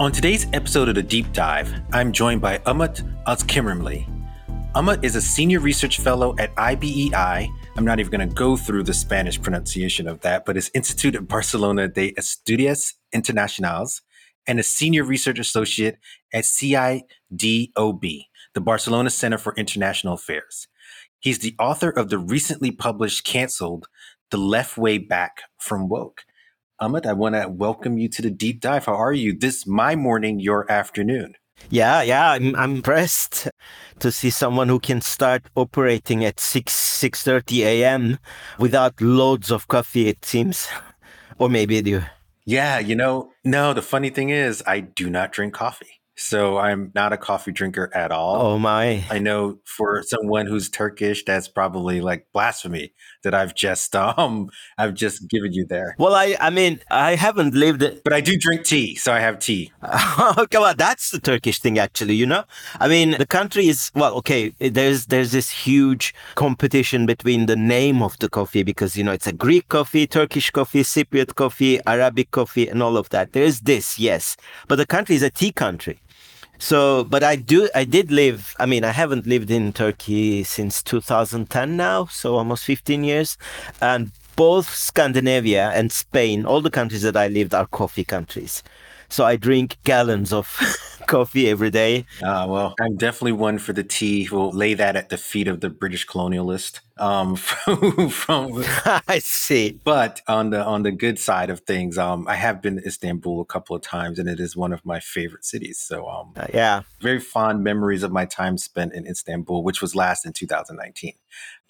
On today's episode of The Deep Dive, I'm joined by Umut Ozkirimli. Umut is a senior research fellow at IBEI. I'm not even going to go through the Spanish pronunciation of that, but it's Institute of Barcelona de Estudios Internacionales and a senior research associate at CIDOB, the Barcelona Center for International Affairs. He's the author of the recently published canceled The Left Way Back from Woke. Umut, I want to welcome you to the deep dive. How are you? This my morning, your afternoon. Yeah, yeah, I'm, I'm impressed to see someone who can start operating at 6 6:30 a.m. without loads of coffee it seems. Or maybe you do. Yeah, you know, no, the funny thing is I do not drink coffee. So I'm not a coffee drinker at all. Oh my. I know for someone who's Turkish, that's probably like blasphemy that I've just um I've just given you there. Well, I I mean, I haven't lived it. But I do drink tea, so I have tea. come on, that's the Turkish thing actually, you know? I mean, the country is well, okay, there's there's this huge competition between the name of the coffee because you know, it's a Greek coffee, Turkish coffee, Cypriot coffee, Arabic coffee and all of that. There's this, yes. But the country is a tea country. So, but I do, I did live, I mean, I haven't lived in Turkey since 2010 now, so almost 15 years. And both Scandinavia and Spain, all the countries that I lived are coffee countries. So I drink gallons of coffee every day. Uh, well, I'm definitely one for the tea. We'll lay that at the feet of the British colonialist. Um, from, from I see. But on the on the good side of things, um, I have been to Istanbul a couple of times, and it is one of my favorite cities. So, um, uh, yeah, very fond memories of my time spent in Istanbul, which was last in 2019.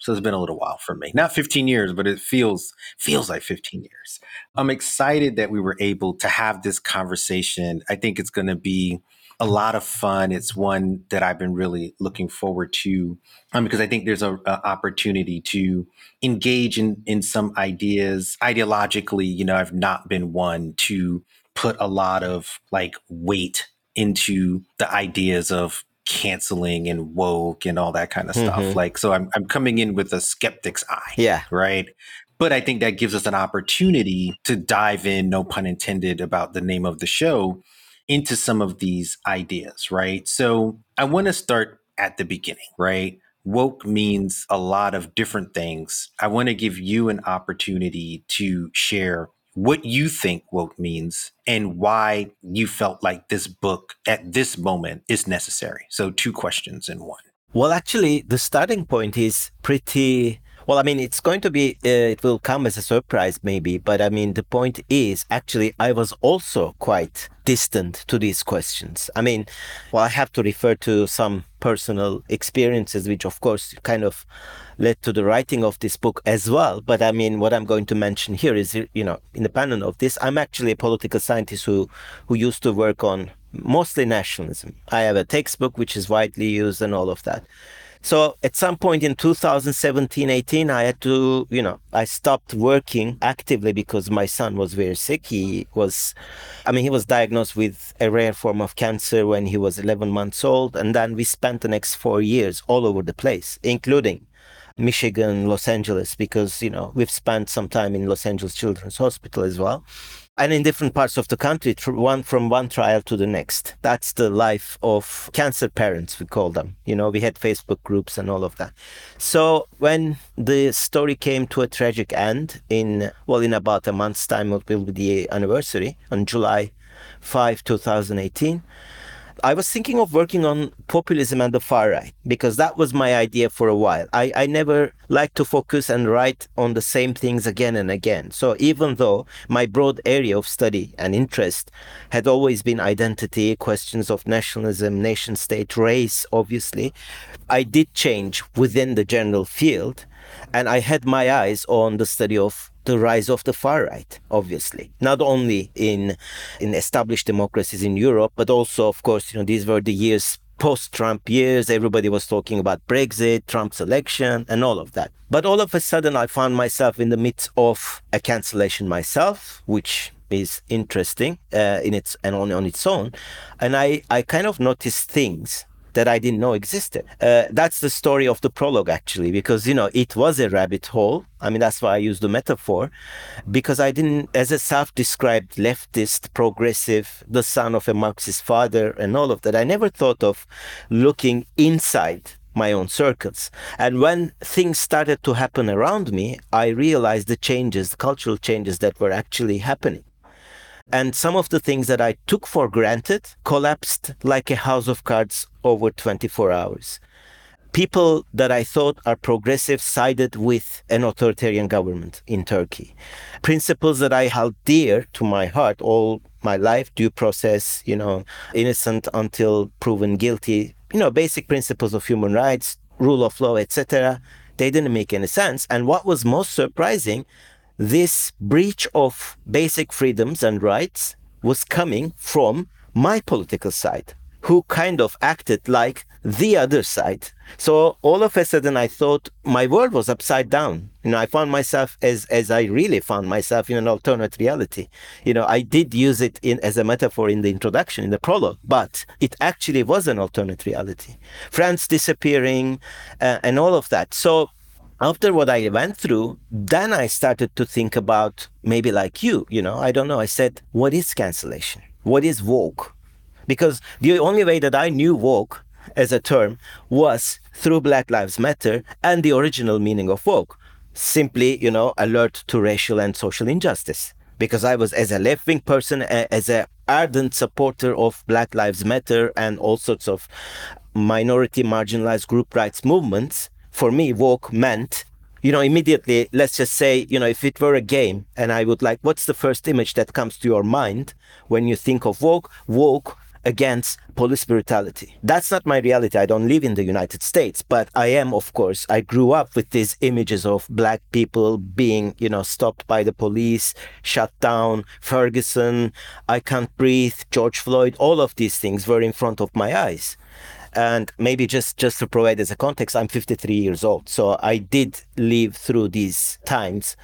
So it's been a little while for me. Not 15 years, but it feels feels like 15 years. I'm excited that we were able to have this conversation. I think it's going to be a lot of fun. It's one that I've been really looking forward to um, because I think there's a, a, opportunity to engage in in some ideas ideologically. You know, I've not been one to put a lot of like weight into the ideas of canceling and woke and all that kind of stuff. Mm-hmm. Like, so I'm I'm coming in with a skeptic's eye. Yeah. Right. But I think that gives us an opportunity to dive in, no pun intended, about the name of the show into some of these ideas, right? So I want to start at the beginning, right? Woke means a lot of different things. I want to give you an opportunity to share what you think woke means and why you felt like this book at this moment is necessary. So, two questions in one. Well, actually, the starting point is pretty well, I mean, it's going to be, uh, it will come as a surprise maybe, but I mean, the point is actually, I was also quite distant to these questions. I mean, well, I have to refer to some personal experiences, which of course kind of led to the writing of this book as well. But I mean, what I'm going to mention here is, you know, independent of this, I'm actually a political scientist who, who used to work on mostly nationalism. I have a textbook which is widely used and all of that. So at some point in 2017, 18, I had to, you know, I stopped working actively because my son was very sick. He was, I mean, he was diagnosed with a rare form of cancer when he was 11 months old. And then we spent the next four years all over the place, including Michigan, Los Angeles, because, you know, we've spent some time in Los Angeles Children's Hospital as well and in different parts of the country, one from one trial to the next. That's the life of cancer parents, we call them. You know, we had Facebook groups and all of that. So when the story came to a tragic end in, well, in about a month's time, it will be the anniversary on July 5, 2018 I was thinking of working on populism and the far right because that was my idea for a while. I, I never like to focus and write on the same things again and again. So even though my broad area of study and interest had always been identity, questions of nationalism, nation state, race, obviously, I did change within the general field and I had my eyes on the study of the rise of the far right, obviously, not only in in established democracies in Europe, but also, of course, you know, these were the years post-Trump years. Everybody was talking about Brexit, Trump's election, and all of that. But all of a sudden, I found myself in the midst of a cancellation myself, which is interesting uh, in its and on, on its own. And I, I kind of noticed things that I didn't know existed. Uh, that's the story of the prologue, actually, because, you know, it was a rabbit hole. I mean, that's why I use the metaphor, because I didn't, as a self described leftist, progressive, the son of a Marxist father, and all of that, I never thought of looking inside my own circles. And when things started to happen around me, I realized the changes, the cultural changes that were actually happening. And some of the things that I took for granted collapsed like a house of cards over 24 hours. People that I thought are progressive sided with an authoritarian government in Turkey. Principles that I held dear to my heart all my life due process, you know, innocent until proven guilty, you know, basic principles of human rights, rule of law, etc. They didn't make any sense. And what was most surprising this breach of basic freedoms and rights was coming from my political side, who kind of acted like the other side. So all of a sudden, I thought my world was upside down. You know, I found myself as as I really found myself in an alternate reality. You know, I did use it in as a metaphor in the introduction, in the prologue, but it actually was an alternate reality. France disappearing, uh, and all of that. So after what I went through, then I started to think about maybe like you, you know, I don't know. I said, what is cancellation? What is woke? Because the only way that I knew woke as a term was through Black Lives Matter and the original meaning of woke, simply, you know, alert to racial and social injustice. Because I was, as a left wing person, as an ardent supporter of Black Lives Matter and all sorts of minority marginalized group rights movements, for me, woke meant, you know, immediately, let's just say, you know, if it were a game and I would like, what's the first image that comes to your mind when you think of woke? Woke against police brutality. That's not my reality. I don't live in the United States, but I am, of course, I grew up with these images of black people being, you know, stopped by the police, shut down, Ferguson, I can't breathe, George Floyd, all of these things were in front of my eyes. And maybe just, just to provide as a context, I'm 53 years old. So I did live through these times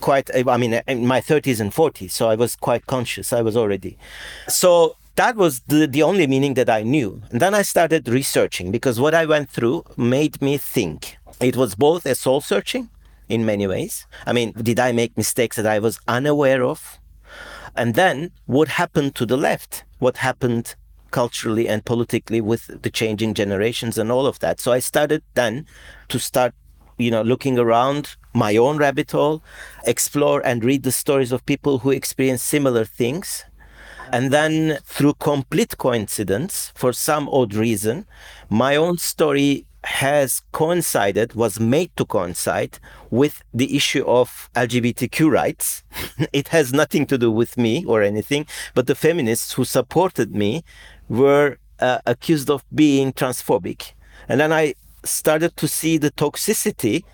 quite, I mean, in my 30s and 40s. So I was quite conscious. I was already. So that was the, the only meaning that I knew. And then I started researching because what I went through made me think. It was both a soul searching in many ways. I mean, did I make mistakes that I was unaware of? And then what happened to the left? What happened culturally and politically with the changing generations and all of that. So I started then to start, you know, looking around my own rabbit hole, explore and read the stories of people who experience similar things. And then through complete coincidence, for some odd reason, my own story has coincided, was made to coincide with the issue of LGBTQ rights. it has nothing to do with me or anything, but the feminists who supported me were uh, accused of being transphobic. And then I started to see the toxicity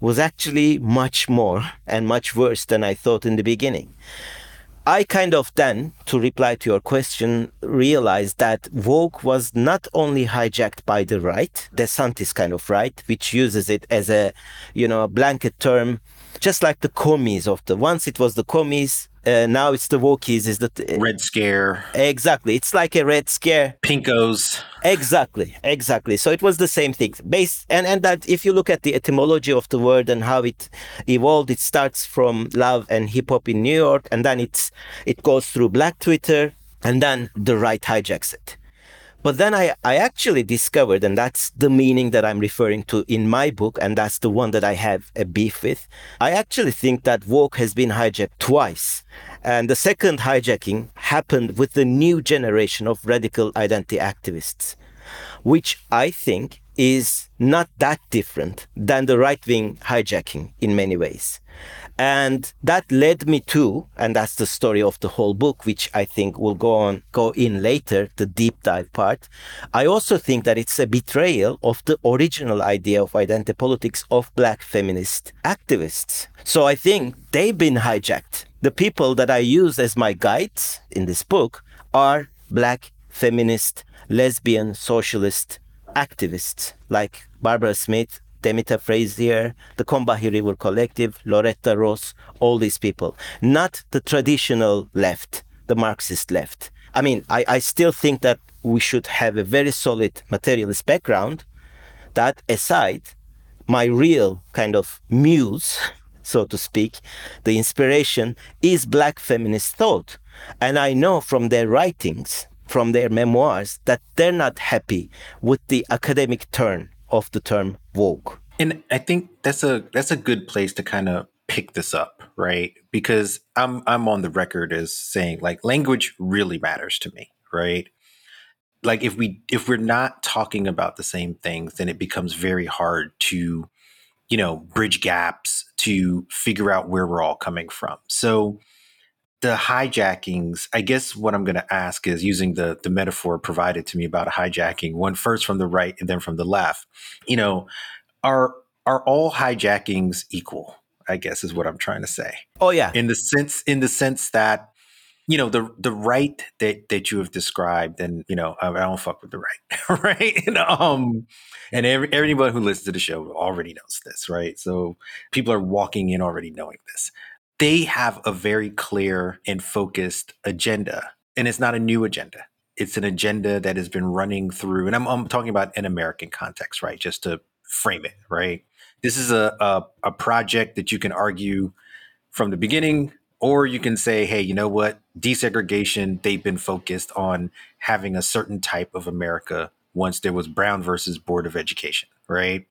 was actually much more and much worse than I thought in the beginning. I kind of then, to reply to your question, realized that woke was not only hijacked by the right, the DeSantis kind of right, which uses it as a, you know, a blanket term, just like the commies of the once it was the commies, uh, now it's the wokies. Is that uh, red scare? Exactly. It's like a red scare. Pinkos. Exactly. Exactly. So it was the same thing. Based and and that if you look at the etymology of the word and how it evolved, it starts from love and hip hop in New York, and then it's it goes through Black Twitter, and then the right hijacks it. But then I, I actually discovered, and that's the meaning that I'm referring to in my book, and that's the one that I have a beef with. I actually think that woke has been hijacked twice. And the second hijacking happened with the new generation of radical identity activists. which I think is not that different than the right wing hijacking in many ways. And that led me to, and that's the story of the whole book, which I think will go on, go in later, the deep dive part. I also think that it's a betrayal of the original idea of identity politics of black feminist activists. So I think they've been hijacked. The people that I use as my guides in this book are black feminist, lesbian, socialist activists like Barbara Smith, Demita Frazier, the Combahee River Collective, Loretta Ross, all these people. Not the traditional left, the Marxist left. I mean, I, I still think that we should have a very solid materialist background. That aside, my real kind of muse, so to speak, the inspiration is black feminist thought. And I know from their writings, from their memoirs, that they're not happy with the academic turn of the term woke. And I think that's a that's a good place to kind of pick this up, right? Because I'm I'm on the record as saying like language really matters to me, right? Like if we if we're not talking about the same things, then it becomes very hard to, you know, bridge gaps to figure out where we're all coming from. So the hijackings, I guess what I'm going to ask is using the the metaphor provided to me about a hijacking, one first from the right and then from the left. You know, are are all hijackings equal? I guess is what I'm trying to say. Oh yeah. In the sense in the sense that you know the the right that that you have described and you know I, I don't fuck with the right right and, um and every, everybody who listens to the show already knows this right so people are walking in already knowing this they have a very clear and focused agenda. And it's not a new agenda. It's an agenda that has been running through, and I'm, I'm talking about an American context, right? Just to frame it, right? This is a, a, a project that you can argue from the beginning, or you can say, hey, you know what? Desegregation, they've been focused on having a certain type of America once there was Brown versus Board of Education, right?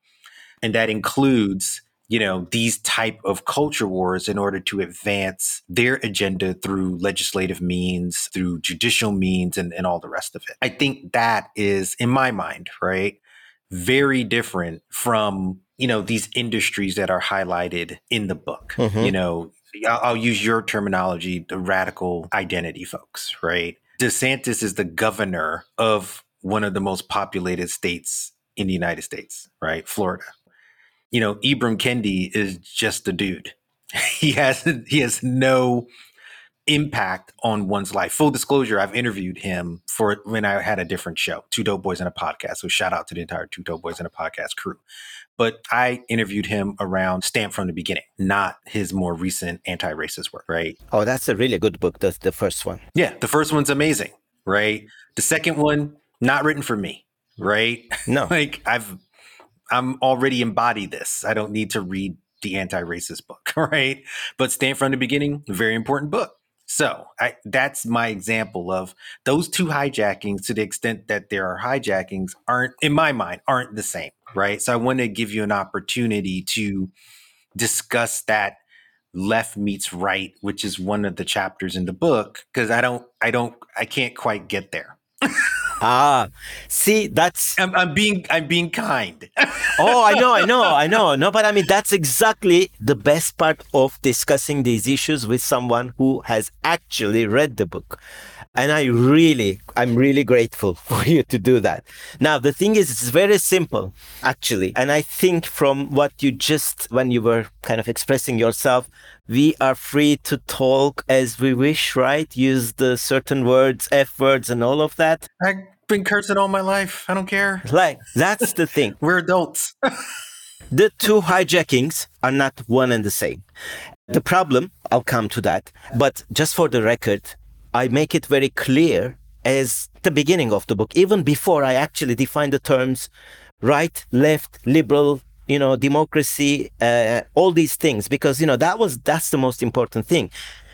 And that includes you know these type of culture wars in order to advance their agenda through legislative means through judicial means and, and all the rest of it. I think that is in my mind right very different from you know these industries that are highlighted in the book. Mm-hmm. you know I'll, I'll use your terminology the radical identity folks right? Desantis is the governor of one of the most populated states in the united states right? Florida you know, Ibram Kendi is just a dude. He has he has no impact on one's life. Full disclosure, I've interviewed him for when I had a different show, Two Dope Boys in a Podcast. So shout out to the entire Two Dope Boys in a Podcast crew. But I interviewed him around Stamped from the Beginning, not his more recent anti-racist work, right? Oh, that's a really good book. That's the first one. Yeah, the first one's amazing, right? The second one, not written for me, right? No. like I've I'm already embody this. I don't need to read the anti-racist book, right? But Stamped from the Beginning, very important book. So I, that's my example of those two hijackings to the extent that there are hijackings aren't, in my mind, aren't the same, right? So I want to give you an opportunity to discuss that left meets right, which is one of the chapters in the book, because I don't, I don't, I can't quite get there. Ah, see, that's. I'm, I'm being I'm being kind. oh, I know, I know, I know. No, but I mean that's exactly the best part of discussing these issues with someone who has actually read the book. And I really, I'm really grateful for you to do that. Now, the thing is, it's very simple, actually. And I think from what you just, when you were kind of expressing yourself, we are free to talk as we wish, right? Use the certain words, F words, and all of that. I've been cursing all my life. I don't care. Like, that's the thing. We're adults. the two hijackings are not one and the same. The problem, I'll come to that. But just for the record, I make it very clear as the beginning of the book, even before I actually define the terms right, left, liberal, you know, democracy, uh, all these things, because, you know, that was, that's the most important thing.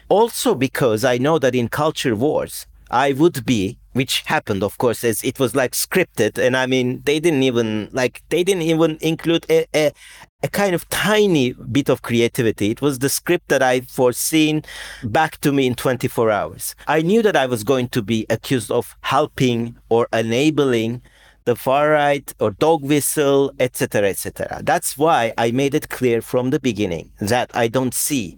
Also, because I know that in culture wars, I would be, which happened, of course, as it was like scripted. And I mean, they didn't even like, they didn't even include a, a, a kind of tiny bit of creativity. It was the script that I foreseen back to me in 24 hours. I knew that I was going to be accused of helping or enabling the far right or dog whistle, etc., etc. That's why I made it clear from the beginning that I don't see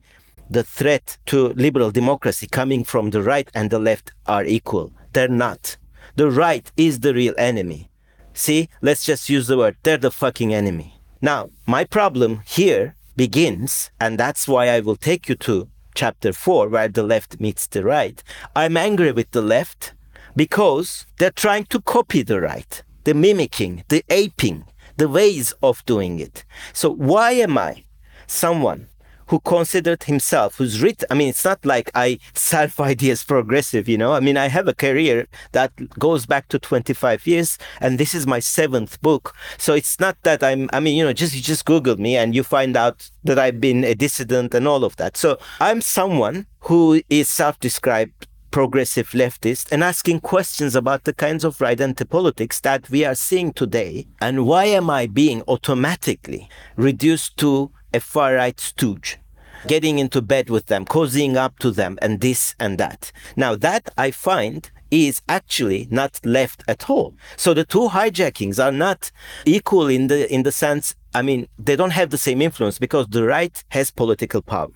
the threat to liberal democracy coming from the right and the left are equal. They're not. The right is the real enemy. See, let's just use the word. They're the fucking enemy. Now, my problem here begins, and that's why I will take you to chapter 4, where the left meets the right. I'm angry with the left because they're trying to copy the right, the mimicking, the aping, the ways of doing it. So, why am I someone who considered himself, who's written, I mean, it's not like I self ideas progressive, you know. I mean, I have a career that goes back to 25 years, and this is my seventh book. So it's not that I'm, I mean, you know, just you just Google me and you find out that I've been a dissident and all of that. So I'm someone who is self described progressive leftist and asking questions about the kinds of identity politics that we are seeing today. And why am I being automatically reduced to a far right stooge? Getting into bed with them, cozying up to them, and this and that. Now, that I find is actually not left at all. So the two hijackings are not equal in the in the sense. I mean, they don't have the same influence because the right has political power,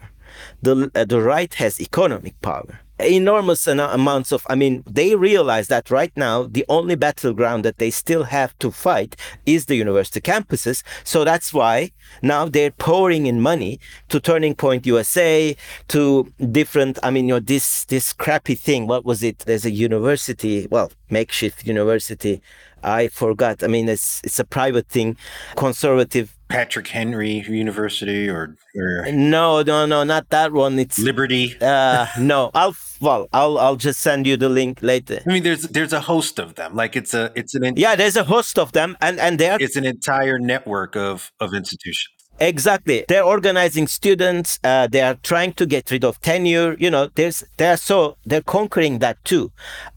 the uh, the right has economic power, enormous amounts of i mean they realize that right now the only battleground that they still have to fight is the university campuses. So that's why now they're pouring in money to turning point usa to different i mean you know this this crappy thing. What was it? There's a university well makeshift university. I forgot. I mean it's it's a private thing. Conservative Patrick Henry University or, or no, no, no, not that one. It's Liberty. Uh, no, I'll well, I'll I'll just send you the link later. I mean, there's there's a host of them. Like it's a it's an yeah, there's a host of them, and and they're it's an entire network of of institutions. Exactly. They're organizing students. Uh, they are trying to get rid of tenure. You know, there's they're so they're conquering that too,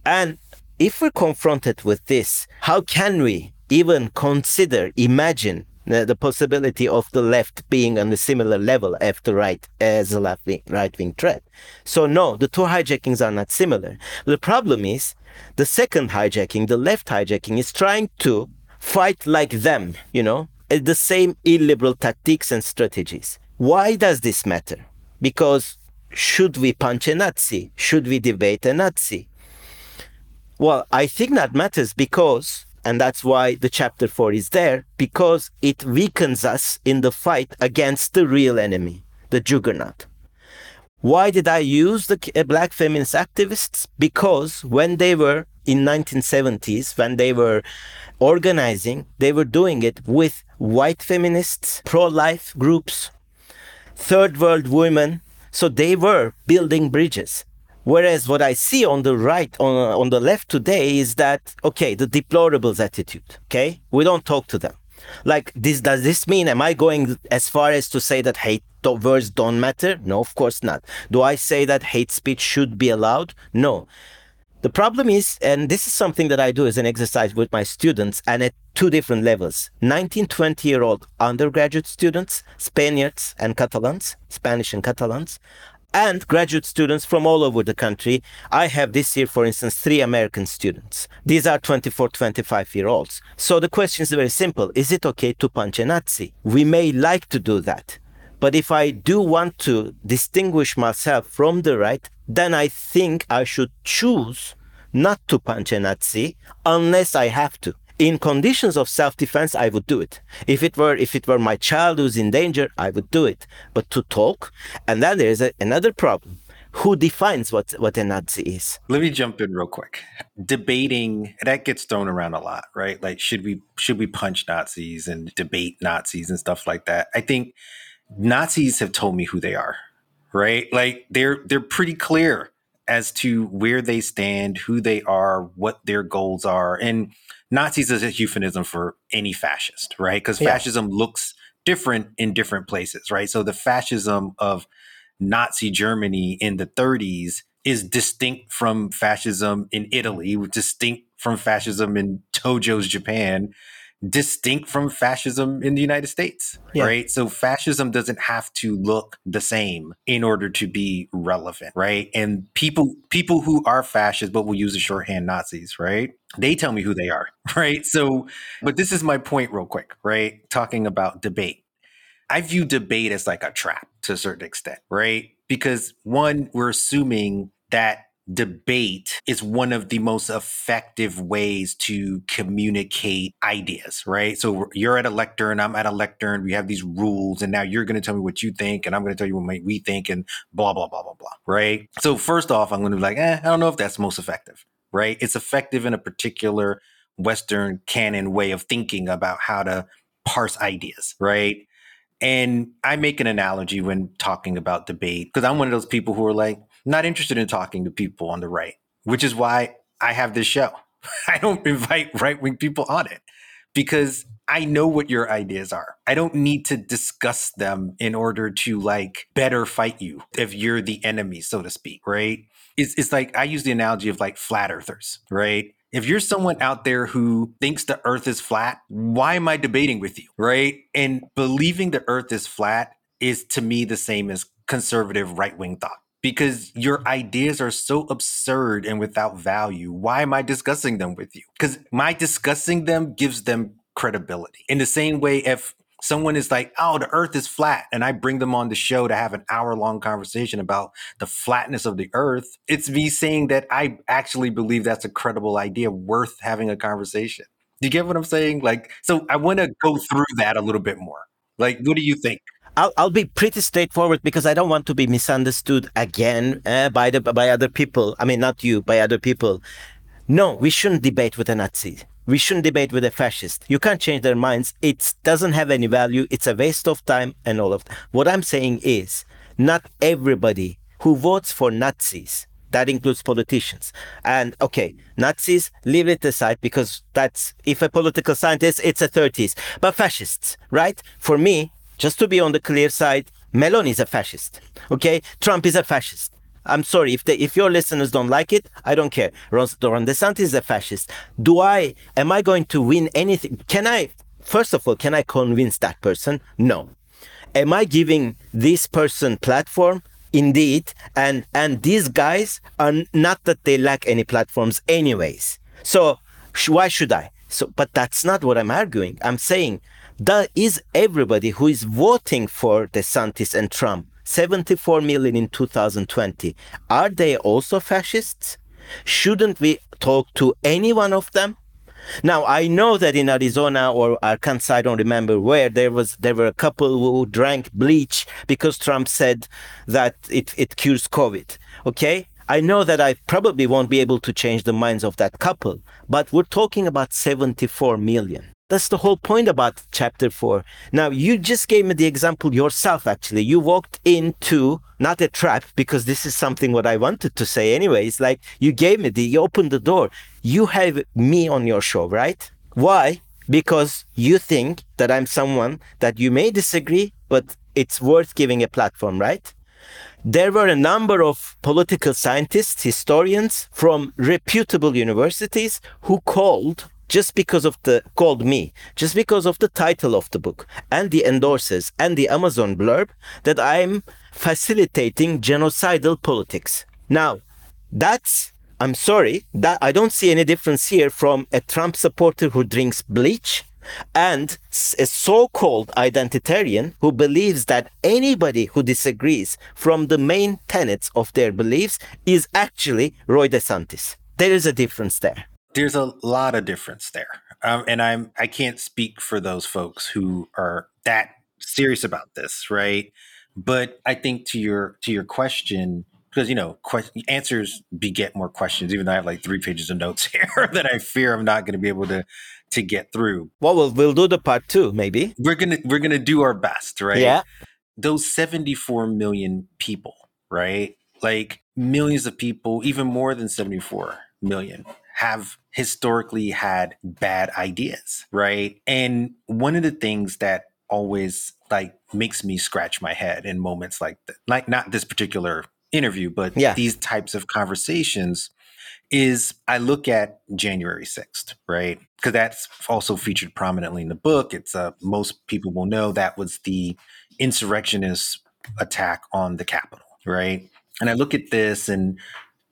and if we're confronted with this, how can we even consider, imagine the, the possibility of the left being on a similar level as the right as a left wing, right wing threat. So no, the two hijackings are not similar. The problem is the second hijacking, the left hijacking, is trying to fight like them. You know, the same illiberal tactics and strategies. Why does this matter? Because should we punch a Nazi? Should we debate a Nazi? Well, I think that matters because and that's why the chapter 4 is there, because it weakens us in the fight against the real enemy, the juggernaut. Why did I use the uh, black feminist activists? Because when they were in 1970s, when they were organizing, they were doing it with white feminists, pro-life groups, third world women. So they were building bridges. Whereas what I see on the right, on, on the left today is that, okay, the deplorables attitude, okay? We don't talk to them. Like, this, does this mean, am I going as far as to say that hate words don't matter? No, of course not. Do I say that hate speech should be allowed? No. The problem is, and this is something that I do as an exercise with my students and at two different levels 19, 20 year old undergraduate students, Spaniards and Catalans, Spanish and Catalans, and graduate students from all over the country. I have this year, for instance, three American students. These are 24, 25 year olds. So the question is very simple Is it okay to punch a Nazi? We may like to do that. But if I do want to distinguish myself from the right, then I think I should choose not to punch a Nazi unless I have to in conditions of self-defense i would do it. If it were if it were my child who's in danger i would do it. But to talk and then there's a, another problem. Who defines what what a nazi is? Let me jump in real quick. Debating that gets thrown around a lot right? Like should we should we punch nazis and debate nazis and stuff like that? I think nazis have told me who they are right? Like they're they're pretty clear as to where they stand who they are what their goals are. And Nazis is a euphemism for any fascist, right? Because yeah. fascism looks different in different places, right? So the fascism of Nazi Germany in the 30s is distinct from fascism in Italy, distinct from fascism in Tojo's Japan, distinct from fascism in the United States, yeah. right? So fascism doesn't have to look the same in order to be relevant, right? And people people who are fascists but will use the shorthand Nazis, right? They tell me who they are, right? So, but this is my point real quick, right? Talking about debate. I view debate as like a trap to a certain extent, right? Because one, we're assuming that debate is one of the most effective ways to communicate ideas, right? So you're at a lectern, I'm at a lectern, we have these rules, and now you're going to tell me what you think, and I'm going to tell you what we think, and blah, blah, blah, blah, blah, right? So, first off, I'm going to be like, eh, I don't know if that's most effective, right? It's effective in a particular Western canon way of thinking about how to parse ideas, right? And I make an analogy when talking about debate because I'm one of those people who are like, not interested in talking to people on the right, which is why I have this show. I don't invite right wing people on it because I know what your ideas are. I don't need to discuss them in order to like better fight you if you're the enemy, so to speak, right? It's, it's like I use the analogy of like flat earthers, right? If you're someone out there who thinks the earth is flat, why am I debating with you? Right. And believing the earth is flat is to me the same as conservative right wing thought because your ideas are so absurd and without value. Why am I discussing them with you? Because my discussing them gives them credibility. In the same way, if someone is like, oh, the earth is flat, and I bring them on the show to have an hour long conversation about the flatness of the earth, it's me saying that I actually believe that's a credible idea worth having a conversation. Do you get what I'm saying? Like, so I want to go through that a little bit more. Like, what do you think? I'll, I'll be pretty straightforward because I don't want to be misunderstood again uh, by the by other people. I mean, not you, by other people. No, we shouldn't debate with a Nazi. We shouldn't debate with a fascist. You can't change their minds. It doesn't have any value. It's a waste of time and all of that. What I'm saying is not everybody who votes for Nazis, that includes politicians. And okay, Nazis, leave it aside because that's, if a political scientist, it's a 30s. But fascists, right? For me, just to be on the clear side, Meloni is a fascist. Okay? Trump is a fascist. I'm sorry if the, if your listeners don't like it, I don't care. Ron, Ron DeSantis is a fascist. Do I? Am I going to win anything? Can I? First of all, can I convince that person? No. Am I giving this person platform? Indeed. And and these guys are not that they lack any platforms, anyways. So why should I? So, but that's not what I'm arguing. I'm saying that is everybody who is voting for DeSantis and Trump 74 million in 2020. Are they also fascists? Shouldn't we talk to any one of them? Now I know that in Arizona or Arkansas, I don't remember where there was there were a couple who drank bleach because Trump said that it, it cures COVID. Okay? I know that I probably won't be able to change the minds of that couple, but we're talking about 74 million. That's the whole point about chapter four. Now, you just gave me the example yourself, actually. You walked into not a trap, because this is something what I wanted to say anyway. It's Like you gave me the, you opened the door. You have me on your show, right? Why? Because you think that I'm someone that you may disagree, but it's worth giving a platform, right? There were a number of political scientists, historians from reputable universities who called just because of the called me, just because of the title of the book and the endorses and the Amazon blurb that I'm facilitating genocidal politics. Now, that's I'm sorry that I don't see any difference here from a Trump supporter who drinks bleach and a so-called identitarian who believes that anybody who disagrees from the main tenets of their beliefs is actually Ron DeSantis. There is a difference there there's a lot of difference there. Um, and I'm I can't speak for those folks who are that serious about this, right? But I think to your to your question, because you know, que- answers beget more questions. Even though I have like three pages of notes here that I fear I'm not going to be able to to get through. Well, we'll we'll do the part two, maybe. We're gonna we're gonna do our best, right? Yeah. Those 74 million people, right? Like millions of people, even more than 74 million, have historically had bad ideas, right? And one of the things that always like makes me scratch my head in moments like that, like not this particular interview, but yeah. these types of conversations is I look at January 6th, right? Because that's also featured prominently in the book. It's uh, most people will know that was the insurrectionist attack on the Capitol, right? And I look at this and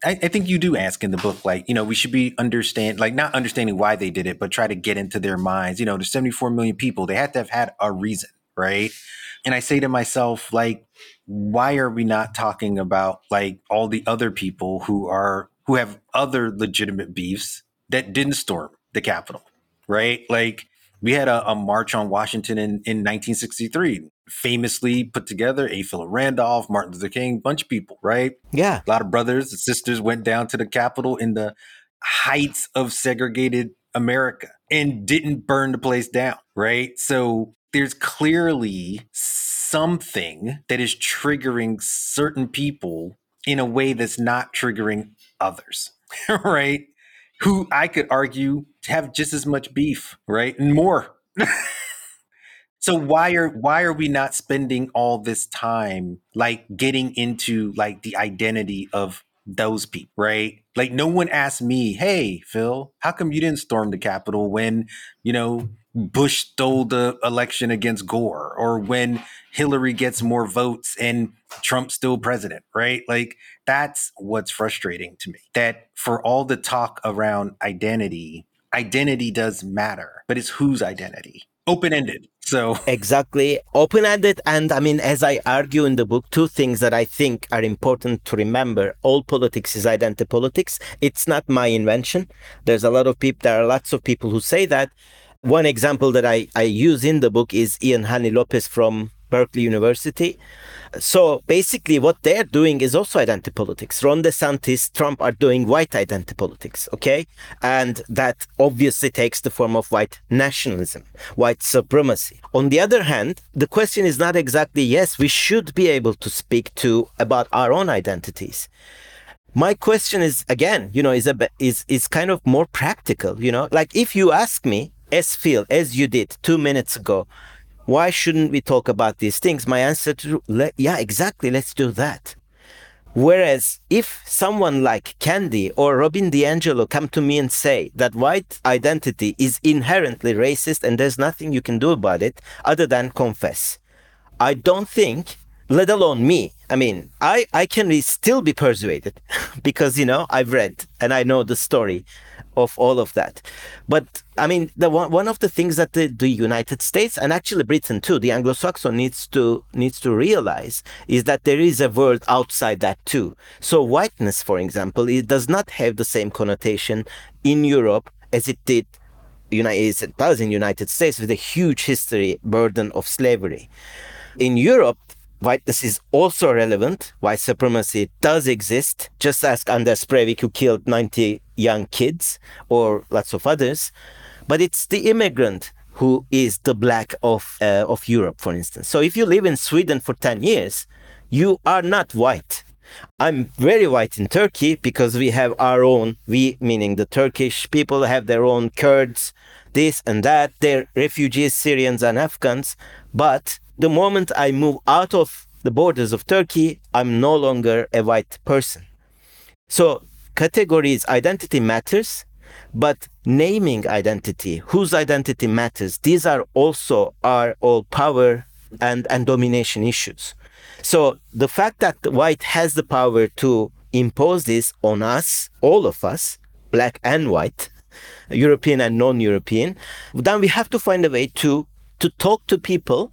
I, I, think you do ask in the book, like, you know, we should be understand, like, not understanding why they did it, but try to get into their minds. You know, there's 74 million people. They had to have had a reason, right? And I say to myself, like, why are we not talking about like all the other people who are who have other legitimate beefs that didn't storm the Capitol, right? Like we had a, a march on Washington in, in 1963, famously put together. A. Philip Randolph, Martin Luther King, bunch of people, right? Yeah. A lot of brothers and sisters went down to the Capitol in the heights of segregated America and didn't burn the place down, right? So there's clearly something that is triggering certain people in a way that's not triggering others, right? Who I could argue have just as much beef, right? And more. so why are why are we not spending all this time like getting into like the identity of those people, right? Like no one asked me, "Hey, Phil, how come you didn't storm the Capitol when, you know, Bush stole the election against Gore or when Hillary gets more votes and Trump's still president, right? Like that's what's frustrating to me. That for all the talk around identity, identity does matter, but it's whose identity? Open ended. So exactly open ended. And I mean, as I argue in the book, two things that I think are important to remember. All politics is identity politics. It's not my invention. There's a lot of people, there are lots of people who say that one example that I, I use in the book is Ian Haney Lopez from Berkeley University. So basically, what they're doing is also identity politics. Ron DeSantis, Trump are doing white identity politics, okay? And that obviously takes the form of white nationalism, white supremacy. On the other hand, the question is not exactly yes, we should be able to speak to about our own identities my question is again you know is a is is kind of more practical you know like if you ask me as Phil, as you did two minutes ago, why shouldn't we talk about these things? My answer to, yeah, exactly, let's do that. Whereas if someone like Kendi or Robin DiAngelo come to me and say that white identity is inherently racist and there's nothing you can do about it other than confess, I don't think, let alone me, I mean, I, I can still be persuaded because, you know, I've read and I know the story of all of that. But I mean, the one, one of the things that the, the United States and actually Britain too, the Anglo-Saxon needs to needs to realize is that there is a world outside that too. So whiteness, for example, it does not have the same connotation in Europe as it did United it does in the United States with a huge history burden of slavery. In Europe, whiteness is also relevant. White supremacy does exist. Just ask Anders Breivik, who killed 90 young kids, or lots of others. But it's the immigrant who is the black of uh, of Europe, for instance. So if you live in Sweden for 10 years, you are not white. I'm very white in Turkey because we have our own, we meaning the Turkish people have their own Kurds, this and that. They're refugees, Syrians and Afghans. But the moment I move out of the borders of Turkey, I'm no longer a white person. So categories, identity matters, but naming identity, whose identity matters, these are also are all power and, and domination issues. So the fact that white has the power to impose this on us, all of us, black and white, European and non-European, then we have to find a way to to talk to people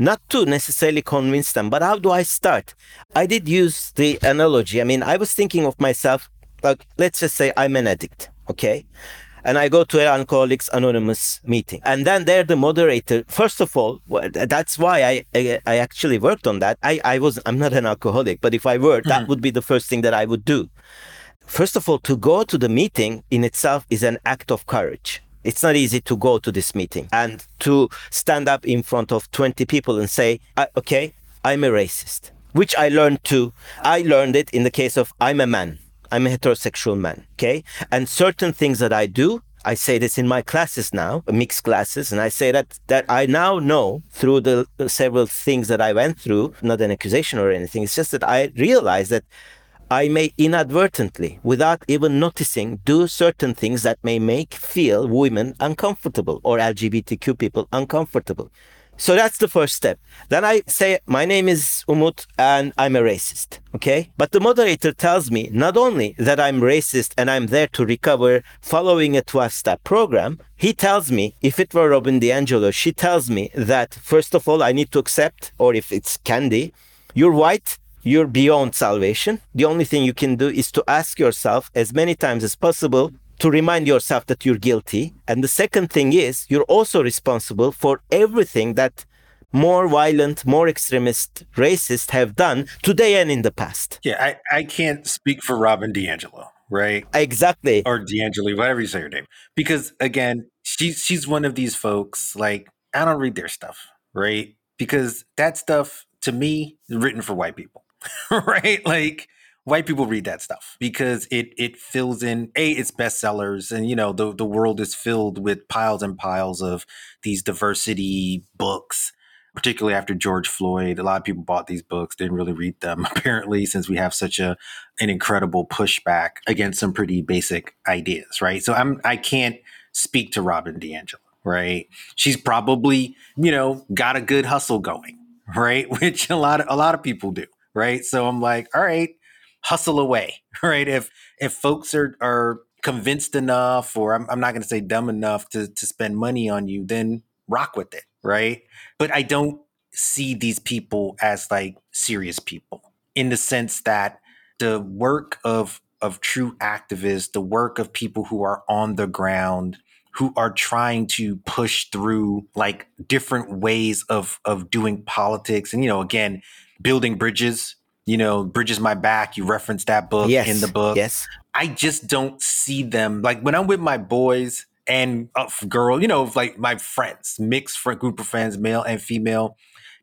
not to necessarily convince them, but how do I start? I did use the analogy. I mean, I was thinking of myself, like, let's just say I'm an addict, okay? And I go to an Alcoholics Anonymous meeting. And then there, the moderator, first of all, that's why I, I, I actually worked on that. I, I was, I'm not an alcoholic, but if I were, mm-hmm. that would be the first thing that I would do. First of all, to go to the meeting in itself is an act of courage it's not easy to go to this meeting and to stand up in front of 20 people and say, okay, I'm a racist, which I learned to, I learned it in the case of I'm a man. I'm a heterosexual man. Okay. And certain things that I do, I say this in my classes now, mixed classes, and I say that that I now know through the several things that I went through, not an accusation or anything. It's just that I realize that I may inadvertently, without even noticing, do certain things that may make feel women uncomfortable or LGBTQ people uncomfortable. So that's the first step. Then I say, my name is Umut and I'm a racist. Okay. But the moderator tells me not only that I'm racist and I'm there to recover following a 12 step program, he tells me, if it were Robin DiAngelo, she tells me that, first of all, I need to accept, or if it's Kendi, you're white, you're beyond salvation. The only thing you can do is to ask yourself as many times as possible to remind yourself that you're guilty. And the second thing is you're also responsible for everything that more violent, more extremist racists have done today and in the past. Yeah, I, I can't speak for Robin DiAngelo, right? Exactly. Or D'Angelo, whatever you say her name. Because again, she's she's one of these folks, like, I don't read their stuff, right? Because that stuff to me is written for white people. right? Like white people read that stuff because it it fills in a it's bestsellers and you know the the world is filled with piles and piles of these diversity books particularly after George Floyd. A lot of people bought these books didn't really read them apparently since we have such a an incredible pushback against some pretty basic ideas right? So I'm I can't speak to Robin DiAngelo, right? She's probably you know got a good hustle going right? Which a lot of a lot of people do right? So I'm like, all right, hustle away, right? If if folks are are convinced enough, or I'm, I'm not going to say dumb enough to to spend money on you, then rock with it, right? But I don't see these people as like serious people in the sense that the work of of true activists, the work of people who are on the ground, who are trying to push through like different ways of of doing politics and you know again building bridges you know bridges my back you reference that book yes, in the book. yes. I just don't see them like when i'm with my boys and uh, girl you know like my friends mixed friend, group of friends male and female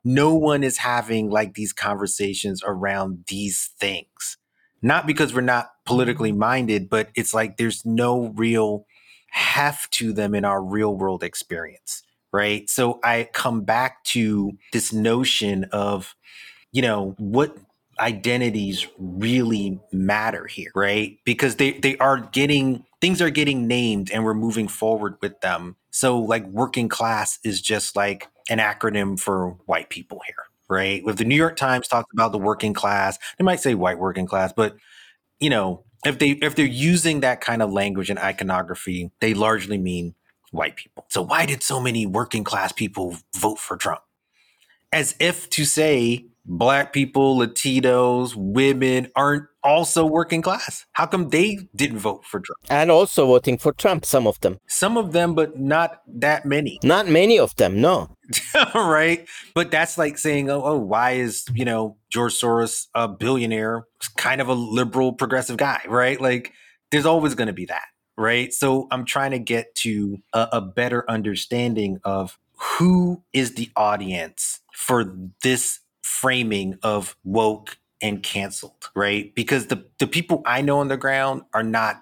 no one is having like these conversations around these things. Not because we're not politically minded but it's like there's no real heft to them in our real world experience right? So i come back to this notion of you know, what identities really matter here, right? Because they they are getting things are getting named and we're moving forward with them. So like working class is just like an acronym for white people here, right? If the New York Times talks about the working class, they might say white working class, but you know, if they if they're using that kind of language and iconography, they largely mean white people. So why did so many working class people vote for Trump? As if to say black people, Latinos, women aren't also working class? How come they didn't vote for Trump? And also voting for Trump, some of them. Some of them, but not that many. Not many of them, no. right? But that's like saying, oh, oh, why is, you know, George Soros a billionaire? Kind of a liberal progressive guy, right? Like there's always going to be that, right? So I'm trying to get to a, a better understanding of who is the audience for this framing of woke and canceled, right? Because the, the people I know on the ground are not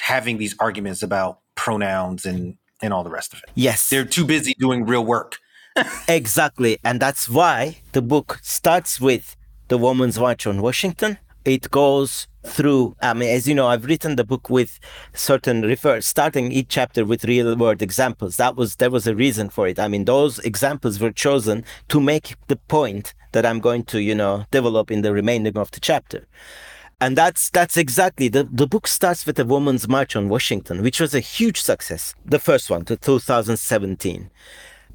having these arguments about pronouns and, and all the rest of it. Yes. They're too busy doing real work. exactly. And that's why the book starts with the Women's March on Washington it goes through i mean as you know i've written the book with certain refer starting each chapter with real world examples that was there was a reason for it i mean those examples were chosen to make the point that i'm going to you know develop in the remaining of the chapter. And that's that's exactly the, the book starts with a woman's march on washington which was a huge success the first one to 2017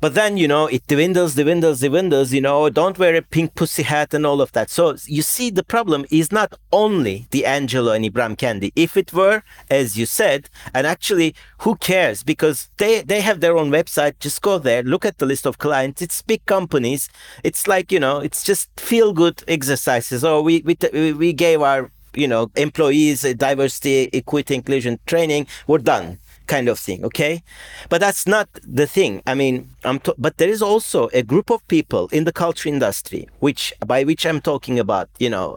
but then, you know, it dwindles, dwindles, dwindles, you know, don't wear a pink pussy hat and all of that. So you see, the problem is not only DiAngelo and Ibram Kendi. If it were, as you said, and actually, who cares? Because they, they have their own website. Just go there, look at the list of clients. It's big companies. It's like, you know, it's just feel good exercises. Oh, we, we, we gave our, you know, employees diversity, equity, inclusion training. We're done kind of thing okay? But that's not the thing. I mean i'm to- but there is also a group of people in the culture industry which by which i'm talking about you know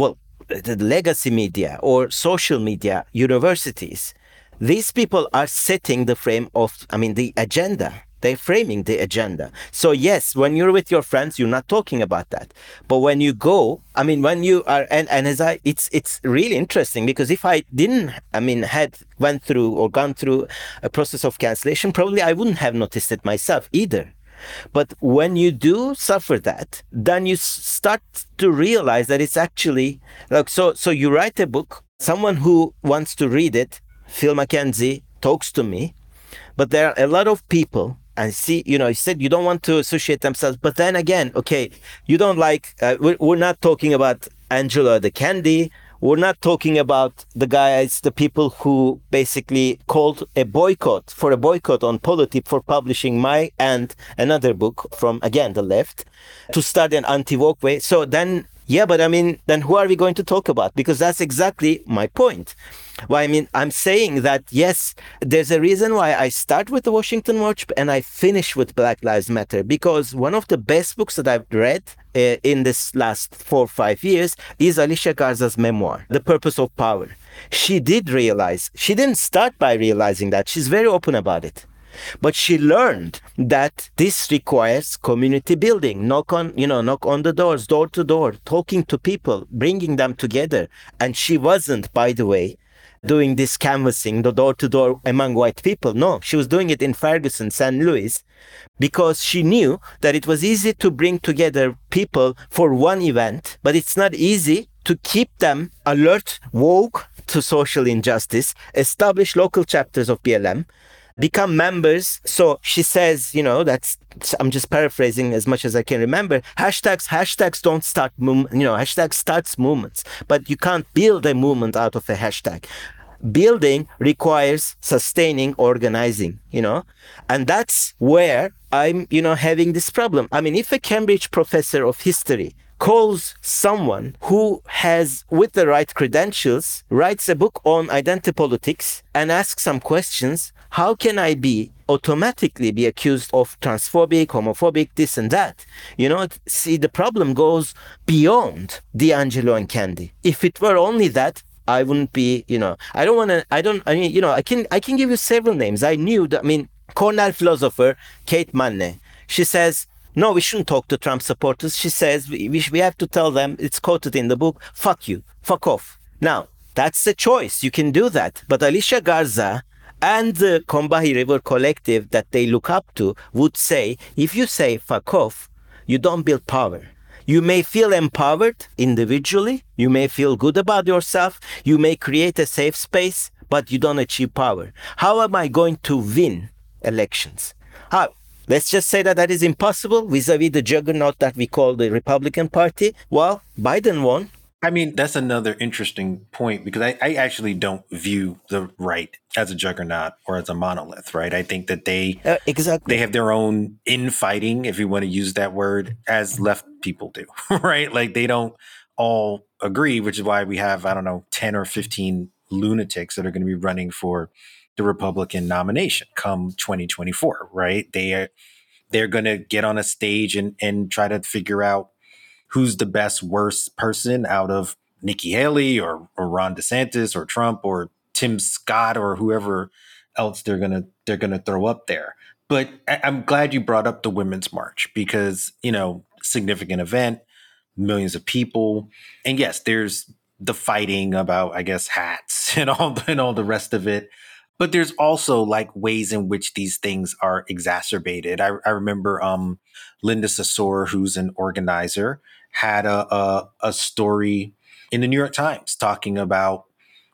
well the legacy media or social media universities. These people are setting the frame of i mean the agenda they're framing the agenda. So yes, when you're with your friends, you're not talking about that. But when you go, I mean, when you are, and, and as I, it's, it's really interesting because if I didn't, I mean, had went through or gone through a process of cancellation, probably I wouldn't have noticed it myself either. But when you do suffer that, then you start to realize that it's actually like, so, so you write a book, someone who wants to read it, Phil McKenzie talks to me, but there are a lot of people and see, you know, he said you don't want to associate themselves, but then again, okay, you don't like, uh, we're, we're not talking about angela the Kendi We're not talking about the guys, the people who basically called a boycott for a boycott on Polity for publishing my and another book from again the left to start an anti-woke way. So then yeah, but I mean, then who are we going to talk about? Because that's exactly my point. Well, I mean, I'm saying that yes, there's a reason why I start with the Washington Watch and I finish with Black Lives Matter because one of the best books that I've read uh, in this last four or five years is Alicia Garza's memoir, The Purpose of Power. She did realize, she didn't start by realizing that. She's very open about it. But she learned that this requires community building, knock on, you know, knock on the doors, door to door, talking to people, bringing them together. And she wasn't, by the way, doing this canvassing, the door to door among white people. No, she was doing it in Ferguson, San Luis, because she knew that it was easy to bring together people for one event, but it's not easy to keep them alert, woke to social injustice, establish local chapters of BLM, become members. So she says, you know, that's I'm just paraphrasing as much as I can remember. Hashtags, hashtags don't start, you know, hashtag starts movements, but you can't build a movement out of a hashtag. Building requires sustaining, organizing, you know, and that's where I'm, you know, having this problem. I mean, if a Cambridge professor of history calls someone who has, with the right credentials, writes a book on identity politics and asks some questions, how can I be automatically be accused of transphobic, homophobic, this and that? You know, see, the problem goes beyond DiAngelo and Kendi. If it were only that, I wouldn't be, you know, I don't want to, I don't, I mean, you know, I can, I can give you several names. I knew that, I mean, Cornell philosopher Kate Manne, she says, no, we shouldn't talk to Trump supporters. She says we, we have to tell them, it's quoted in the book, fuck you, fuck off. Now, that's a choice. You can do that. But Alicia Garza and the Combahee River Collective that they look up to would say, if you say fuck off, you don't build power. You may feel empowered individually. You may feel good about yourself. You may create a safe space, but you don't achieve power. How am I going to win elections? How? Let's just say that that is impossible vis-a-vis the juggernaut that we call the Republican Party. Well, Biden won. I mean, that's another interesting point because I, I, actually don't view the right as a juggernaut or as a monolith, right? I think that they uh, exactly they have their own infighting, if you want to use that word, as left people do, right? Like they don't all agree, which is why we have I don't know ten or fifteen lunatics that are going to be running for the Republican nomination come 2024, right? They are they're going to get on a stage and and try to figure out who's the best worst person out of Nikki Haley or, or Ron DeSantis or Trump or Tim Scott or whoever else they're gonna they're gonna throw up there. But I, I'm glad you brought up the Women's March because you know significant event, millions of people, and yes, there's the fighting about I guess hats and all and all the rest of it. But there's also like ways in which these things are exacerbated. I, I remember um, Linda Sarsour, who's an organizer, had a, a, a story in the New York Times talking about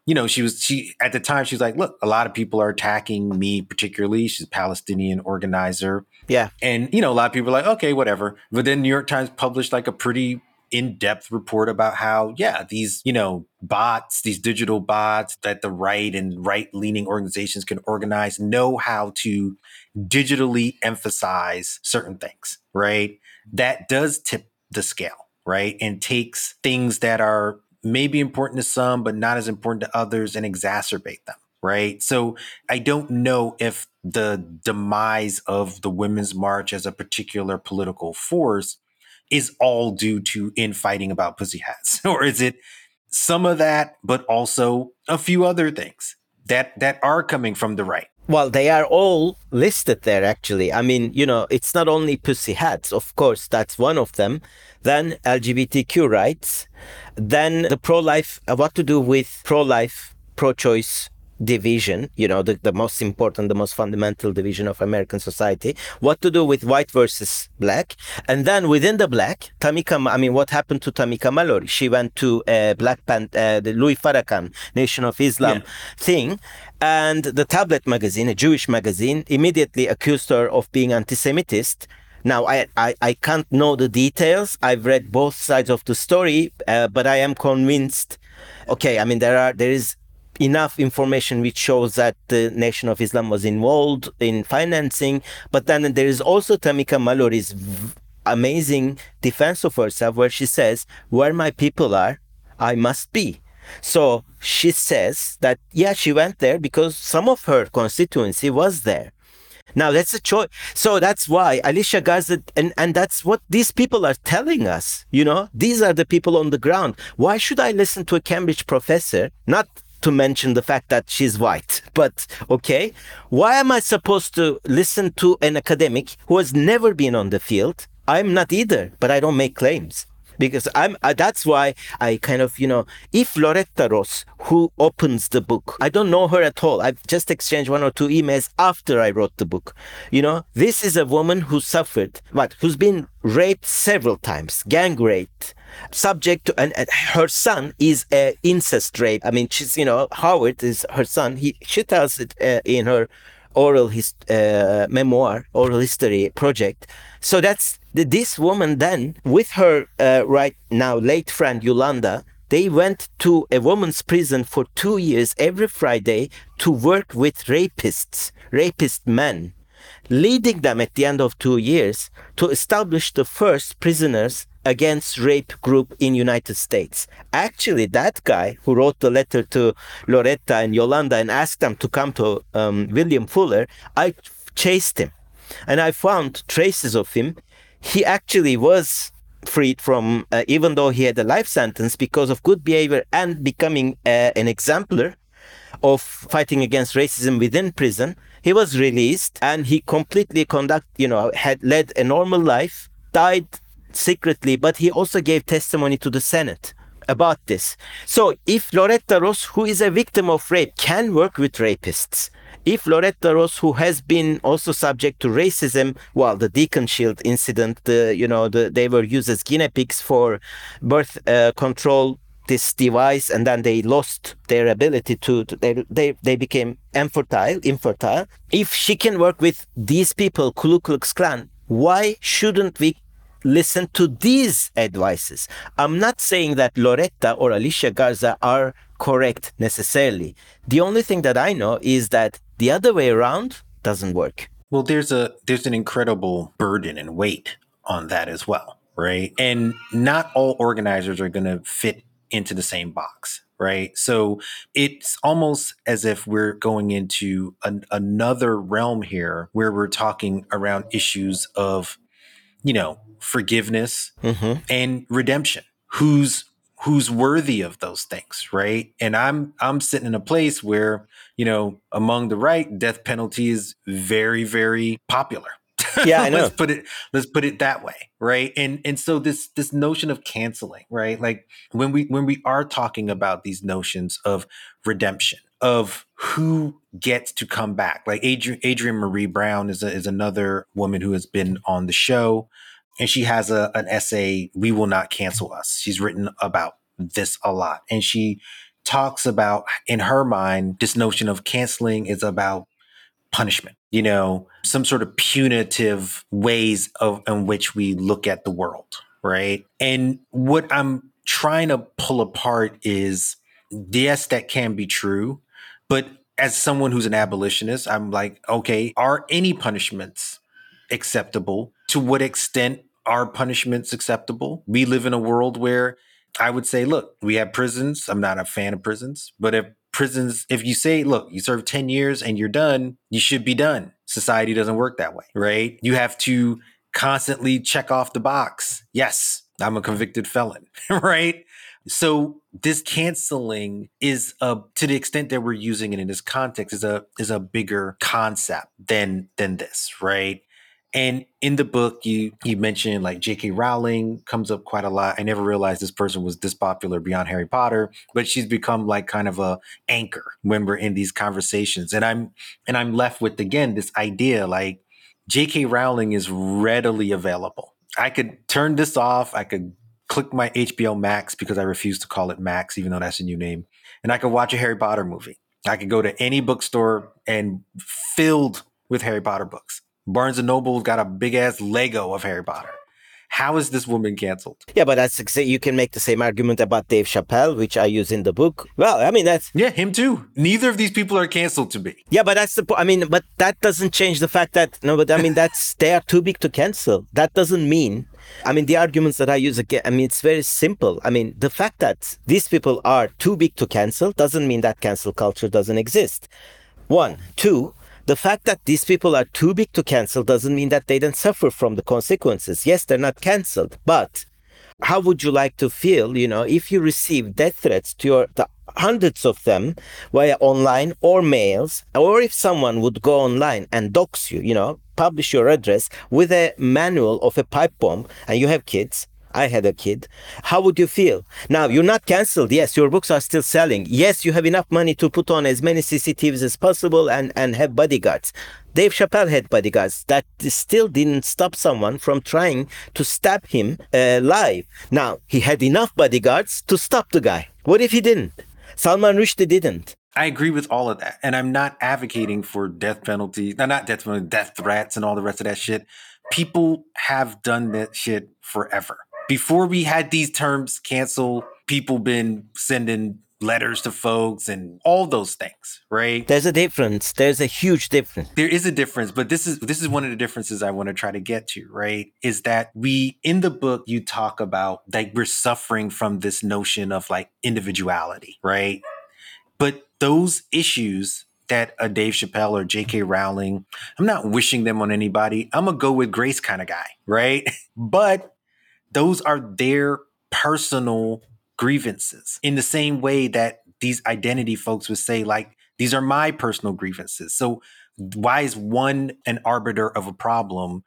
you know, she was she at the time she was like, look, a lot of people are attacking me particularly. She's a Palestinian organizer. Yeah. And you know, a lot of people are like, okay, whatever. But then New York Times published like a pretty in-depth report about how, yeah, these, you know, bots, these digital bots that the right and right-leaning organizations can organize know how to digitally emphasize certain things, right? That does tip the scale right? And takes things that are maybe important to some, but not as important to others and exacerbate them, right? So I don't know if the demise of the Women's March as a particular political force is all due to infighting about pussy hats, or is it some of that, but also a few other things that that are coming from the right. Well, they are all listed there, actually. I mean, you know, it's not only pussy hats, of course, that's one of them. Then LGBTQ rights. Then the pro life, uh, what to do with pro life, pro choice division, you know, the, the most important, the most fundamental division of American society, what to do with white versus black. And then within the black, Tamika, I mean, what happened to Tamika Mallory? She went to uh, Black Pan, uh, the Louis Farrakhan Nation of Islam yeah. thing. And the Tablet magazine, a Jewish magazine, immediately accused her of being anti-Semitist. Now, I, I, I can't know the details. I've read both sides of the story, uh, but I am convinced. Okay, I mean there are there is enough information which shows that the Nation of Islam was involved in financing. But then there is also Tamika Mallory's v- amazing defense of herself, where she says, "Where my people are, I must be." So she says that yeah, she went there because some of her constituency was there. Now that's a choice. So that's why Alicia Garza, and, and that's what these people are telling us. You know, these are the people on the ground. Why should I listen to a Cambridge professor? Not to mention the fact that she's white. But okay, why am I supposed to listen to an academic who has never been on the field? I'm not either, but I don't make claims because I'm uh, that's why I kind of you know if Loretta Ross who opens the book I don't know her at all. I've just exchanged one or two emails after I wrote the book. You know this is a woman who suffered what who's been raped several times gang raped subject to and, and her son is a incest rape. I mean she's you know Howard is her son. He she tells it uh, in her oral his uh, memoir oral history project. So that's this woman then, with her uh, right now late friend Yolanda, they went to a woman's prison for two years every Friday to work with rapists, rapist men, leading them at the end of two years to establish the first prisoners against rape group in United States. Actually, that guy who wrote the letter to Loretta and Yolanda and asked them to come to um, William Fuller, I chased him and I found traces of him he actually was freed from, uh, even though he had a life sentence, because of good behavior and becoming uh, an exemplar of fighting against racism within prison. He was released and he completely conduct, you know, had led a normal life, died secretly, but he also gave testimony to the Senate about this. So if Loretta Ross, who is a victim of rape, can work with rapists, if Loretta Ross, who has been also subject to racism, well, the Dalkon Shield incident, the, you know, the, they were used as guinea pigs for birth uh, control this device and then they lost their ability to, to, they, they they became infertile infertile if she can work with these people Ku Klux Klan why shouldn't we listen to these advices i'm not saying that loretta or alicia garza are correct necessarily the only thing that i know is that the other way around doesn't work. Well, there's a there's an incredible burden and weight on that as well, right? And not all organizers are going to fit into the same box, right? So it's almost as if we're going into an, another realm here where we're talking around issues of, you know, forgiveness mm-hmm. and redemption. Who's who's worthy of those things, right? And I'm I'm sitting in a place where, you know, among the right, death penalty is very, very popular. Yeah, let's put it let's put it that way, right? And and so this this notion of canceling, right? Like when we when we are talking about these notions of redemption, of who gets to come back. Like Adrienne, Adrienne Maree Brown is a, is another woman who has been on the show and she has a an essay we will not cancel us she's written about this a lot and she talks about in her mind this notion of canceling is about punishment you know some sort of punitive ways of in which we look at the world right and what i'm trying to pull apart is yes that can be true but as someone who's an abolitionist i'm like okay are any punishments acceptable to what extent are punishments acceptable? We live in a world where I would say, look, we have prisons. I'm not a fan of prisons, but if prisons, if you say, look, you serve 10 years and you're done, you should be done. Society doesn't work that way, right? You have to constantly check off the box. Yes, I'm a convicted felon, right? So this canceling is a to the extent that we're using it in this context is a is a bigger concept than than this, right? And in the book, you you mentioned like J.K. Rowling comes up quite a lot. I never realized this person was this popular beyond Harry Potter, but she's become like kind of a anchor when we're in these conversations. And I'm and I'm left with again this idea like J.K. Rowling is readily available. I could turn this off. I could click my HBO Max because I refuse to call it Max, even though that's a new name, and I could watch a Harry Potter movie. I could go to any bookstore and filled with Harry Potter books. Barnes and Noble's got a big ass Lego of Harry Potter. How is this woman canceled? Yeah, but that's you can make the same argument about Dave Chappelle, which I use in the book. Well, I mean that's yeah, him too. Neither of these people are canceled to me. Yeah, but that's the I mean, but that doesn't change the fact that no, but I mean that's they are too big to cancel. That doesn't mean. I mean, the arguments that I use again. I mean, it's very simple. I mean, the fact that these people are too big to cancel doesn't mean that cancel culture doesn't exist. One, two the fact that these people are too big to cancel doesn't mean that they don't suffer from the consequences. Yes, they're not canceled, but how would you like to feel, you know, if you receive death threats to your the hundreds of them via online or mails, or if someone would go online and dox you, you know, publish your address with a manual of a pipe bomb and you have kids, I had a kid, how would you feel? Now, you're not canceled. Yes, your books are still selling. Yes, you have enough money to put on as many CCTVs as possible and, and have bodyguards. Dave Chappelle had bodyguards. That still didn't stop someone from trying to stab him uh, live. Now, he had enough bodyguards to stop the guy. What if he didn't? Salman Rushdie didn't. I agree with all of that. And I'm not advocating for death penalties, no, not death penalty, death threats and all the rest of that shit. People have done that shit forever before we had these terms cancel, people been sending letters to folks and all those things, right? There's a difference. There's a huge difference. There is a difference, but this is this is one of the differences I want to try to get to, right? Is that we in the book you talk about like we're suffering from this notion of like individuality, right? But those issues that a Dave Chappelle or J.K. Rowling, I'm not wishing them on anybody. I'm a go with grace kind of guy, right? But those are their personal grievances in the same way that these identity folks would say like these are my personal grievances. So why is one an arbiter of a problem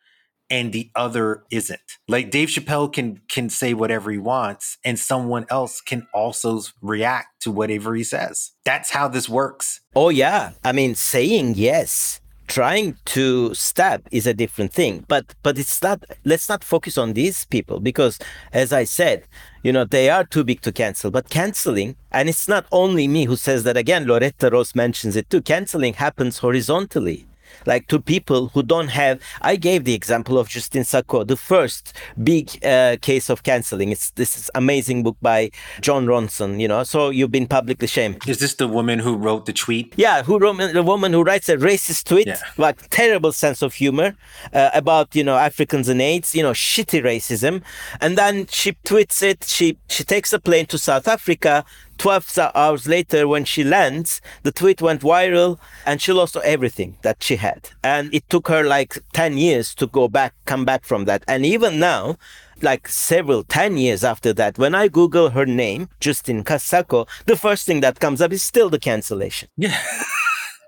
and the other isn't? Like dave chappelle can can say whatever he wants and someone else can also react to whatever he says. That's how this works. Oh yeah. I mean saying yes trying to stab is a different thing. But but it's not let's not focus on these people because as i said you know they are too big to cancel. But canceling and it's not only me who says that again loretta ross mentions it too canceling happens horizontally like to people who don't have. I gave the example of Justin Sacco, the first big uh, case of canceling. It's this is amazing book by Jon Ronson. You know, so you've been publicly shamed. Is this the woman who wrote the tweet? Yeah, who wrote the woman who writes a racist tweet, yeah. like terrible sense of humor uh, about you know Africans and AIDS, you know, shitty racism, and then she tweets it. She she takes a plane to South Africa 12 hours later, when she lands, the tweet went viral and she lost everything that she had. And it took her like 10 years to go back, come back from that. And even now, like several 10 years after that, when I Google her name, Justin Sacco, the first thing that comes up is still the cancellation. Yeah.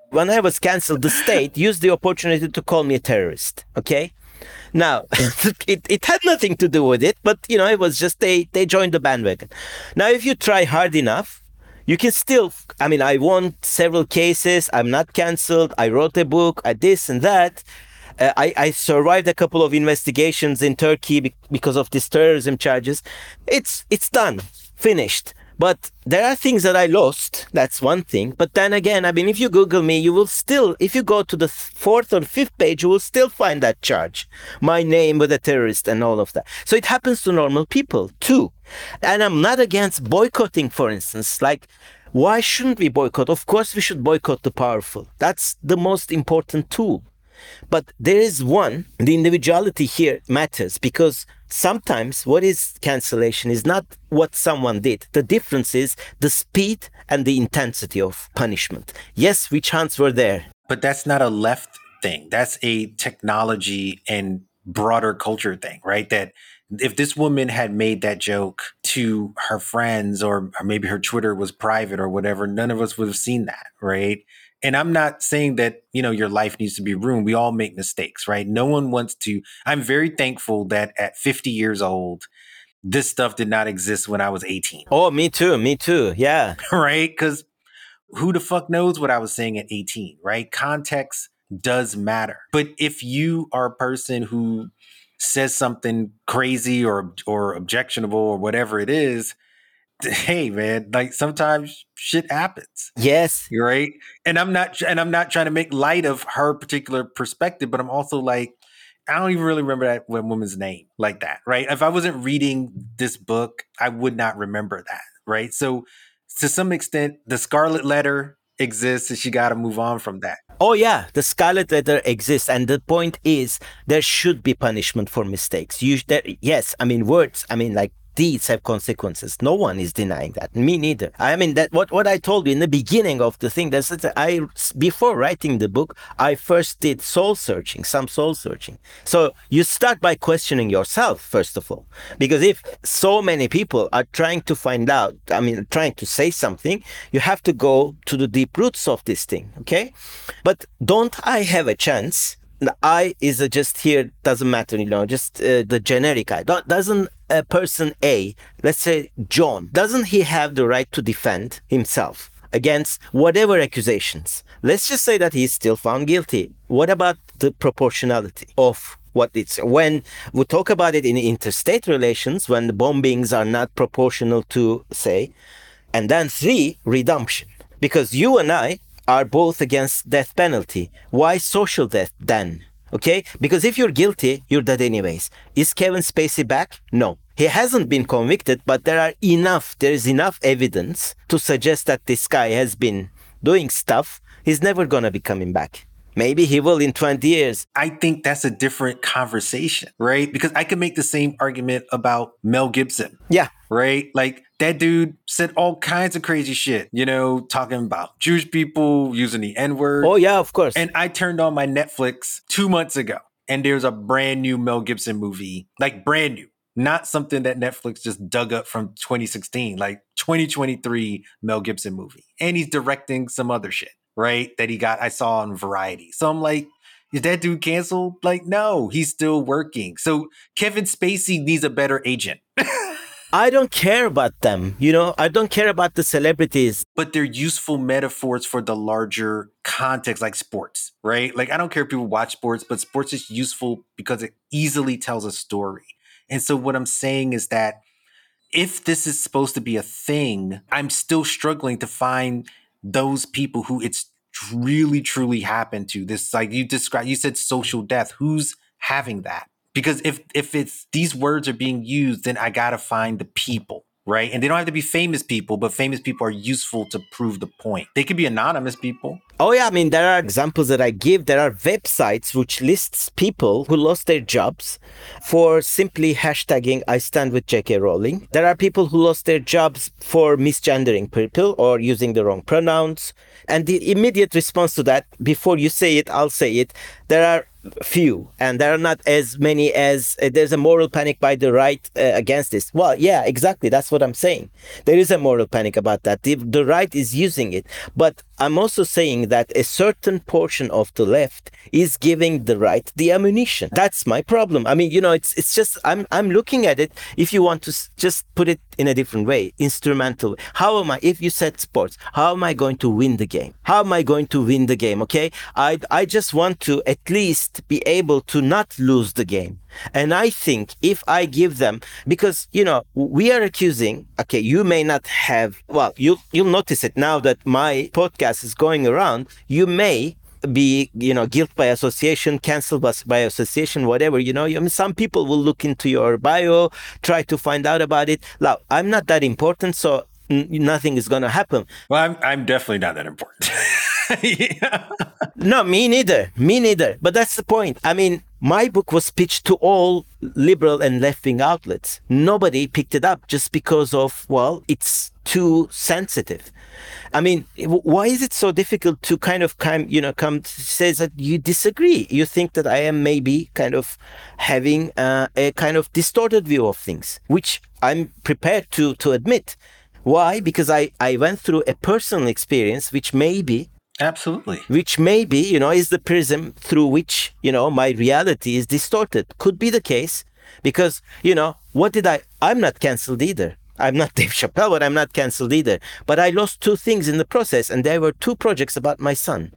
when I was canceled, the state used the opportunity to call me a terrorist. Okay. Now, it, it had nothing to do with it, but you know, it was just they they joined the bandwagon. Now, if you try hard enough, you can still. I mean, I won several cases. I'm not canceled. I wrote a book. I this and that. Uh, I, I survived a couple of investigations in Turkey because of these terrorism charges. It's it's done, finished. But there are things that I lost. That's one thing. But then again, I mean, if you Google me, you will still, if you go to the fourth or fifth page, you will still find that charge. My name with a terrorist and all of that. So it happens to normal people too. And I'm not against boycotting, for instance. Like, why shouldn't we boycott? Of course, we should boycott the powerful. That's the most important tool. But there is one, the individuality here matters because sometimes what is cancellation is not what someone did. The difference is the speed and the intensity of punishment. Yes, witch hunts were there. But that's not a left thing. That's a technology and broader culture thing, right? That if this woman had made that joke to her friends or, or maybe her Twitter was private or whatever, none of us would have seen that, right? And I'm not saying that, you know, your life needs to be ruined. We all make mistakes, right? No one wants to. I'm very thankful that at 50 years old, this stuff did not exist when I was 18. Oh, me too. Me too. Yeah. right? Because who the fuck knows what I was saying at 18, right? Context does matter. But if you are a person who says something crazy or or objectionable or whatever it is, hey man, like sometimes shit happens. Yes. Right. And I'm not and I'm not trying to make light of her particular perspective, but I'm also like, I don't even really remember that woman's name like that, right? If I wasn't reading this book, I would not remember that, right? So to some extent, the Scarlet Letter exists and she got to move on from that. Oh, yeah, the scarlet letter exists. And the point is, there should be punishment for mistakes. You, there, yes, I mean, words, I mean, like deeds have consequences. No one is denying that. Me neither. I mean that what, what I told you in the beginning of the thing that's I before writing the book, I first did soul searching, some soul searching. So you start by questioning yourself first of all. Because if so many people are trying to find out, I mean trying to say something, you have to go to the deep roots of this thing, okay? But don't I have a chance the I is just here doesn't matter, you know, just uh, the generic I. Doesn't a person A, let's say John, doesn't he have the right to defend himself against whatever accusations? Let's just say that he's still found guilty. What about the proportionality of what it's when we talk about it in interstate relations when the bombings are not proportional to say and then three redemption because you and i are both against death penalty why social death then Okay? Because if you're guilty, you're dead anyways. Is Kevin Spacey back? No. He hasn't been convicted, but there are enough, there is enough evidence to suggest that this guy has been doing stuff. He's never gonna be coming back. Maybe he will in 20 years. I think that's a different conversation, right? Because I can make the same argument about Mel Gibson. Yeah. Right? Like that dude said all kinds of crazy shit, you know, talking about Jewish people using the N word. Oh, yeah, of course. And I turned on my Netflix two months ago and there's a brand new Mel Gibson movie, like brand new, not something that Netflix just dug up from 2016, like 2023 Mel Gibson movie. And he's directing some other shit, right? That he got, I saw on Variety. So I'm like, is that dude canceled? Like, no, he's still working. So Kevin Spacey needs a better agent. I don't care about them. You know, I don't care about the celebrities. But they're useful metaphors for the larger context, like sports, right? Like, I don't care if people watch sports, but sports is useful because it easily tells a story. And so, what I'm saying is that if this is supposed to be a thing, I'm still struggling to find those people who it's really, truly happened to. This, like you described, you said social death. Who's having that? because if if it's these words are being used then i gotta find the people right? And they don't have to be famous people but famous people are useful to prove the point. They could be anonymous people. Oh yeah i mean there are examples that i give. There are websites which lists people who lost their jobs for simply hashtagging i stand with jk rowling. There are people who lost their jobs for misgendering people or using the wrong pronouns. And the immediate response to that before you say it i'll say it there are few and there are not as many as uh, there's a moral panic by the right uh, against this. Well yeah exactly that's what i'm saying. There is a moral panic about that. The, the right is using it. But i'm also saying that a certain portion of the left is giving the right the ammunition. That's my problem. I mean you know it's it's just i'm i'm looking at it. If you want to just put it in a different way instrumental. How am i if you said sports how am i going to win the game? How am i going to win the game okay? I i just want to at least be able to not lose the game. And i think if i give them because you know we are accusing okay you may not have well you you'll notice it now that my podcast is going around. You may be you know guilt by association cancelled by association whatever you know I mean, some people will look into your bio try to find out about it. Now i'm not that important so n- nothing is going to happen. Well i'm, I'm definitely not that important. Yeah. no me neither me neither. But that's the point. I mean my book was pitched to all liberal and left wing outlets. Nobody picked it up just because of well it's too sensitive. I mean, why is it so difficult to kind of come, you know, come say that you disagree? You think that I am maybe kind of having uh, a kind of distorted view of things, which I'm prepared to to admit. Why? Because I I went through a personal experience, which maybe Absolutely. Which maybe, you know, is the prism through which, you know, my reality is distorted. Could be the case because, you know, what did I, I'm not canceled either. I'm not Dave Chappelle, but I'm not canceled either. But I lost two things in the process, and there were two projects about my son.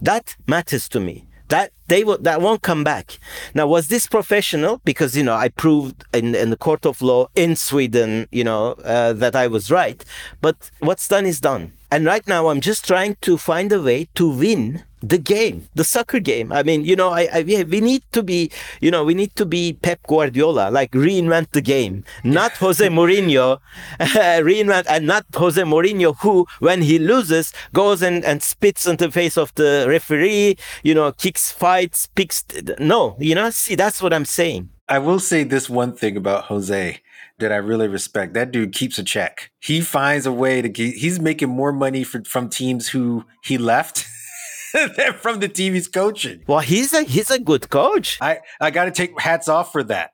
That matters to me. That they will that won't come back. Now, was this professional? Because you know I proved in, in the court of law in Sweden, you know, uh, that I was right. But what's done is done. And right now, I'm just trying to find a way to win the game, the soccer game. I mean, you know, I, I we need to be, you know, we need to be Pep Guardiola, like reinvent the game, not Jose Mourinho, reinvent, and not Jose Mourinho, who, when he loses, goes and, and spits on the face of the referee, you know, kicks fights, picks. No, you know, see, that's what I'm saying. I will say this one thing about Jose that I really respect. That dude keeps a check. He finds a way to get, he's making more money for, from teams who he left than from the team he's coaching. Well, he's a he's a good coach. I, I got to take hats off for that.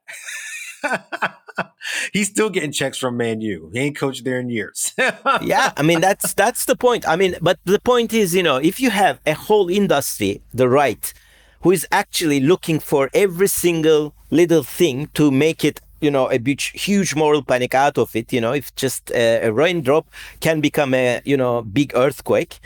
he's still getting checks from Man U. He ain't coached there in years. yeah, I mean that's that's the point. I mean, but the point is, you know, if you have a whole industry, the right, who is actually looking for every single little thing to make it you know a huge, huge moral panic out of it you know if just a, a raindrop can become a you know big earthquake.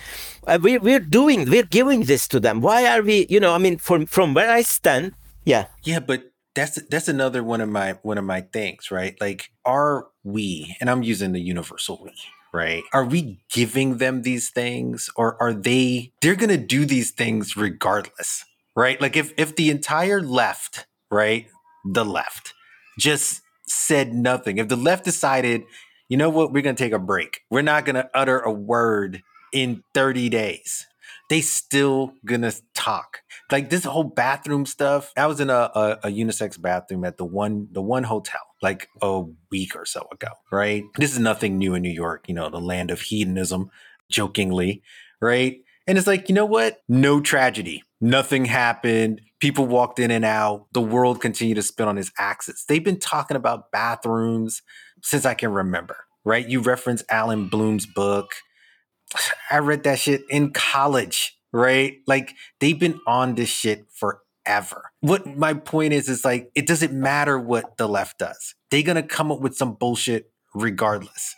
Uh, we, we're doing we're giving this to them. Why are we you know i mean from from where i stand yeah. Yeah but that's that's another one of my one of my things right? Like are we and i'm using the universal we right? Are we giving them these things or are they they're gonna do these things regardless right? Like if if the entire left right the left just said nothing, if the left decided, you know what, we're going to take a break, we're not going to utter a word in 30 days, they still gonna talk. Like this whole bathroom stuff. I was in a, a, a, unisex bathroom at the one the one hotel like a week or so ago, right? This is nothing new in New York, you know, the land of hedonism, jokingly, right? And it's like, you know what? No tragedy. Nothing happened. People walked in and out. The world continued to spin on its axis. They've been talking about bathrooms since I can remember, right? You reference Allan Bloom's book. I read that shit in college, right? Like they've been on this shit forever. What my point is is like it doesn't matter what the left does. They're going to come up with some bullshit regardless.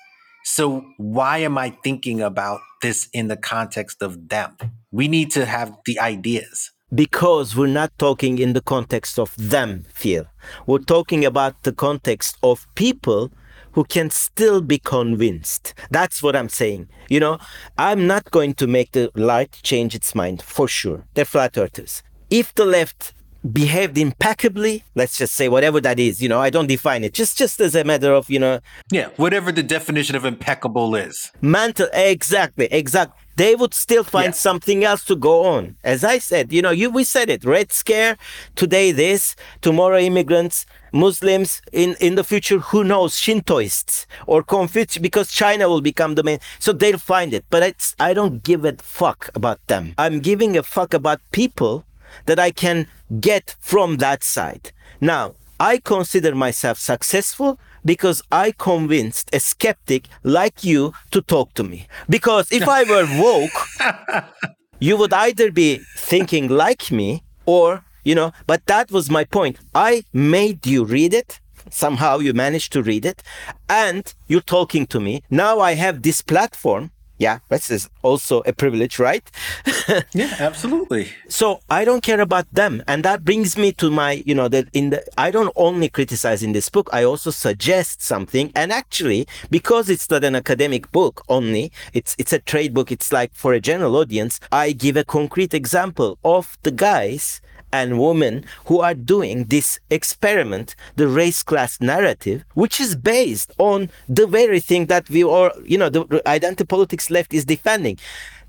So why am I thinking about this in the context of them? We need to have the ideas. Because we're not talking in the context of them, Phil. We're talking about the context of people who can still be convinced. That's what I'm saying. You know, I'm not going to make the light change its mind for sure. They're flat earthers. If the left behaved impeccably let's just say whatever that is you know i don't define it. Just just as a matter of you know. Yeah whatever the definition of impeccable is. Mental exactly exactly they would still find yeah. something else to go on. As i said you know you we said it red scare today this tomorrow immigrants muslims in in the future who knows shintoists or confucius because china will become the main so they'll find it. But it's i don't give a fuck about them. I'm giving a fuck about people that I can get from that side. Now, I consider myself successful because I convinced a skeptic like you to talk to me. Because if I were woke, you would either be thinking like me or, you know, but that was my point. I made you read it. Somehow you managed to read it and you're talking to me. Now I have this platform yeah this is also a privilege right? Yeah absolutely. So i don't care about them and that brings me to my you know that in the i don't only criticize in this book i also suggest something and actually because it's not an academic book only it's it's a trade book it's like for a general audience i give a concrete example of the guys and women who are doing this experiment, the race class narrative, which is based on the very thing that we are, you know, the identity politics left is defending.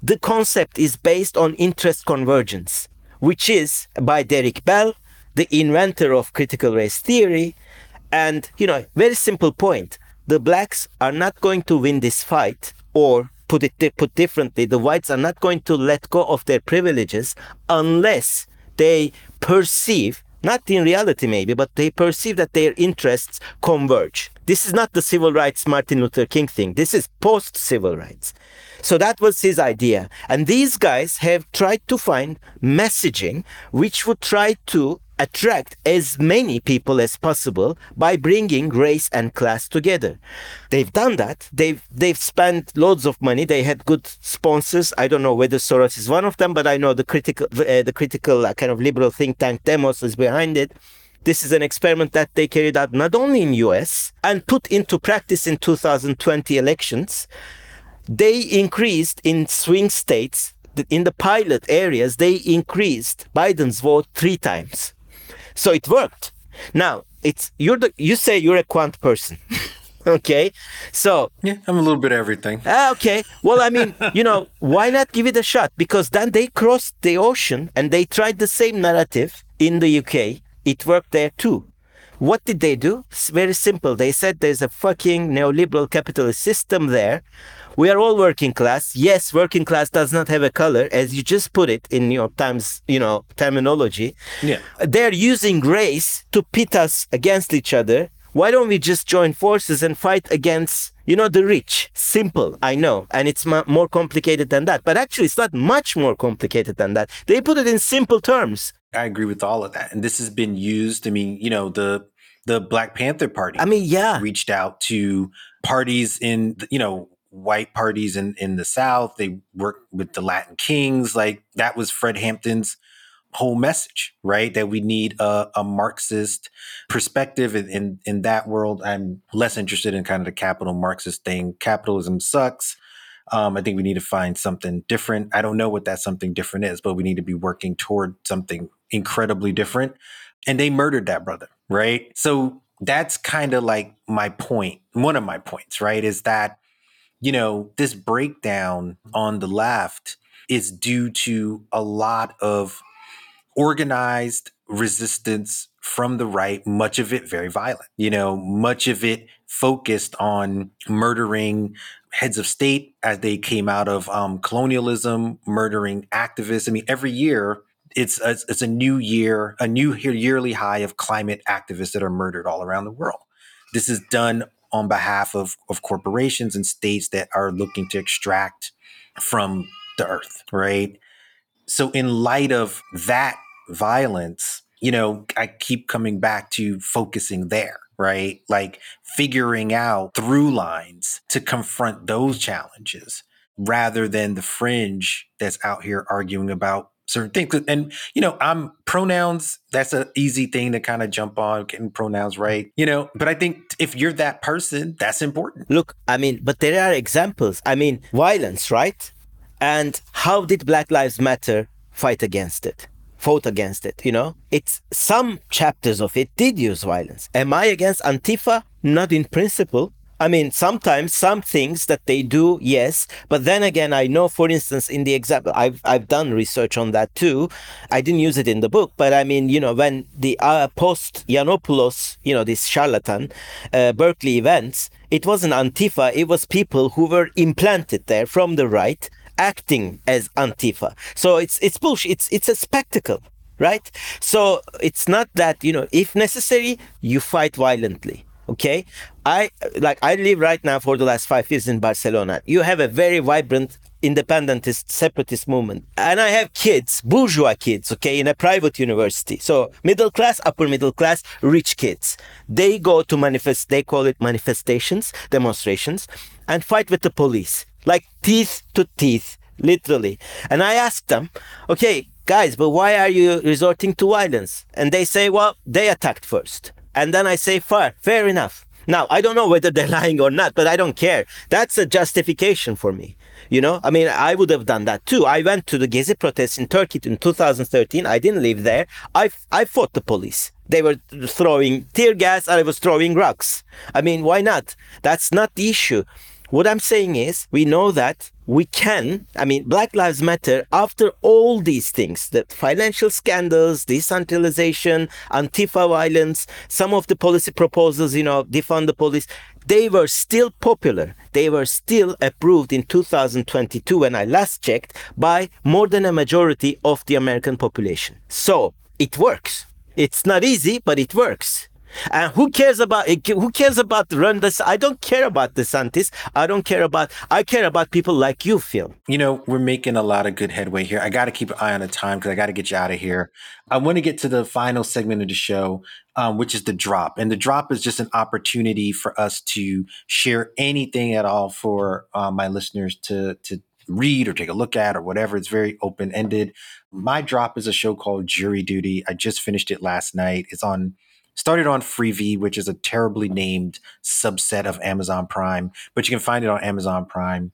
The concept is based on interest convergence, which is by Derek Bell, the inventor of critical race theory. And, you know, very simple point. the blacks are not going to win this fight, or put it put differently, the whites are not going to let go of their privileges unless they perceive not in reality maybe, but they perceive that their interests converge. This is not the civil rights Martin Luther King thing. This is post civil rights. So that was his idea. And these guys have tried to find messaging which would try to attract as many people as possible by bringing race and class together. They've done that. They've they've spent loads of money. They had good sponsors. I don't know whether Soros is one of them, but I know the critical uh, the critical uh, kind of liberal think tank Demos is behind it. This is an experiment that they carried out not only in US and put into practice in 2020 elections. They increased in swing states in the pilot areas, they increased Biden's vote three times. So it worked. Now it's you're the you say you're a quant person. okay? So yeah i'm a little bit of everything. Ah, okay. Well i mean you know why not give it a shot? Because then they crossed the ocean and they tried the same narrative in the uk it worked there too what did they do it's very simple they said there's a fucking neoliberal capitalist system there we are all working class. Yes, working class does not have a color, as you just put it in New York Times, you know, terminology. Yeah. They're using race to pit us against each other. Why don't we just join forces and fight against, you know, the rich? Simple, I know. And it's more complicated than that. But actually, it's not much more complicated than that. They put it in simple terms. I agree with all of that. And this has been used. I mean, you know, the the Black Panther Party. I mean, yeah, reached out to parties in, you know, white parties in, in the South. They worked with the Latin Kings. Like that was Fred Hampton's whole message, right? That we need a, a Marxist perspective in, in, in that world. I'm less interested in kind of the capital Marxist thing. Capitalism sucks. Um, I think we need to find something different. I don't know what that something different is, but we need to be working toward something incredibly different. And they murdered that brother, right? So that's kind of like my point. One of my points, right? Is that you know, this breakdown on the left is due to a lot of organized resistance from the right, much of it very violent, you know, much of it focused on murdering heads of state as they came out of um, colonialism, murdering activists. I mean, every year it's a, it's a new year, a new yearly high of climate activists that are murdered all around the world. This is done on behalf of, of corporations and states that are looking to extract from the earth, right? So, in light of that violence, you know, I keep coming back to focusing there, right? Like figuring out through lines to confront those challenges rather than the fringe that's out here arguing about certain things. And, you know, I'm pronouns, that's an easy thing to kind of jump on, getting pronouns right, you know, but I think if you're that person, that's important. Look, I mean, but there are examples. I mean, violence, right? And how did Black Lives Matter fight against it? Fought against it, you know? It's some chapters of it did use violence. Am I against Antifa? Not in principle, I mean, sometimes some things that they do, yes. But then again, I know, for instance, in the example, I've, I've done research on that too. I didn't use it in the book, but I mean, you know, when the uh, post Yiannopoulos, you know, this charlatan, uh, Berkeley events, it wasn't Antifa, it was people who were implanted there from the right acting as Antifa. So it's, it's bullshit. It's, it's a spectacle right? So it's not that, you know, if necessary, you fight violently. Okay. I like I live right now for the last five years in Barcelona. You have a very vibrant independentist separatist movement. And I have kids, bourgeois kids, okay, in a private university. So middle class, upper middle class, rich kids. They go to manifest, they call it manifestations, demonstrations, and fight with the police, like teeth to teeth, literally. And I ask them, okay, guys, but why are you resorting to violence? And they say, well, they attacked first. And then I say, fair, fair enough. Now, I don't know whether they're lying or not, but I don't care. That's a justification for me. You know, I mean, I would have done that too. I went to the Gezi protests in Turkey in 2013. I didn't live there. I, I fought the police. They were throwing tear gas. I was throwing rocks. I mean, why not? That's not the issue. What I'm saying is, we know that we can, I mean, Black Lives Matter, after all these things, the financial scandals, decentralization, Antifa violence, some of the policy proposals, you know, defund the police, they were still popular. They were still approved in 2022 when I last checked by more than a majority of the American population. So it works. It's not easy, but it works. And who cares about who cares about run this? I don't care about DeSantis. I don't care about. I care about people like you, Phil. You know, we're making a lot of good headway here. I got to keep an eye on the time because I got to get you out of here. I want to get to the final segment of the show, um, which is the drop. And the drop is just an opportunity for us to share anything at all for uh, my listeners to to read or take a look at or whatever. It's very open ended. My drop is a show called Jury Duty. I just finished it last night. It's on started on Freevee, which is a terribly named subset of Amazon Prime, but you can find it on Amazon Prime.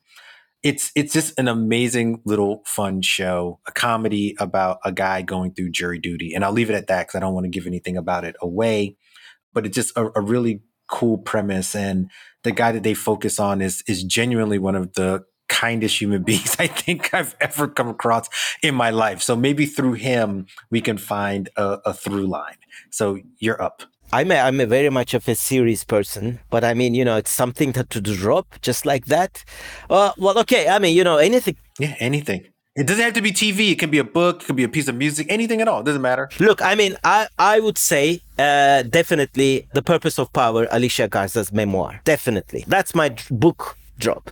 It's it's just an amazing little fun show, a comedy about a guy going through jury duty, and I'll leave it at that because I don't want to give anything about it away. But it's just a, a really cool premise, and the guy that they focus on is is genuinely one of the kindest human beings I think I've ever come across in my life. So maybe through him we can find a, a through line. So you're up. I'm a, I'm a very much of a serious person, but I mean, you know, it's something that to drop just like that. Uh, well, okay. I mean, you know, anything. Yeah, anything. It doesn't have to be TV. It can be a book. It could be a piece of music. Anything at all. It doesn't matter. Look, I mean, I I would say uh, definitely the purpose of power, Alicia Garza's memoir. Definitely, that's my book drop.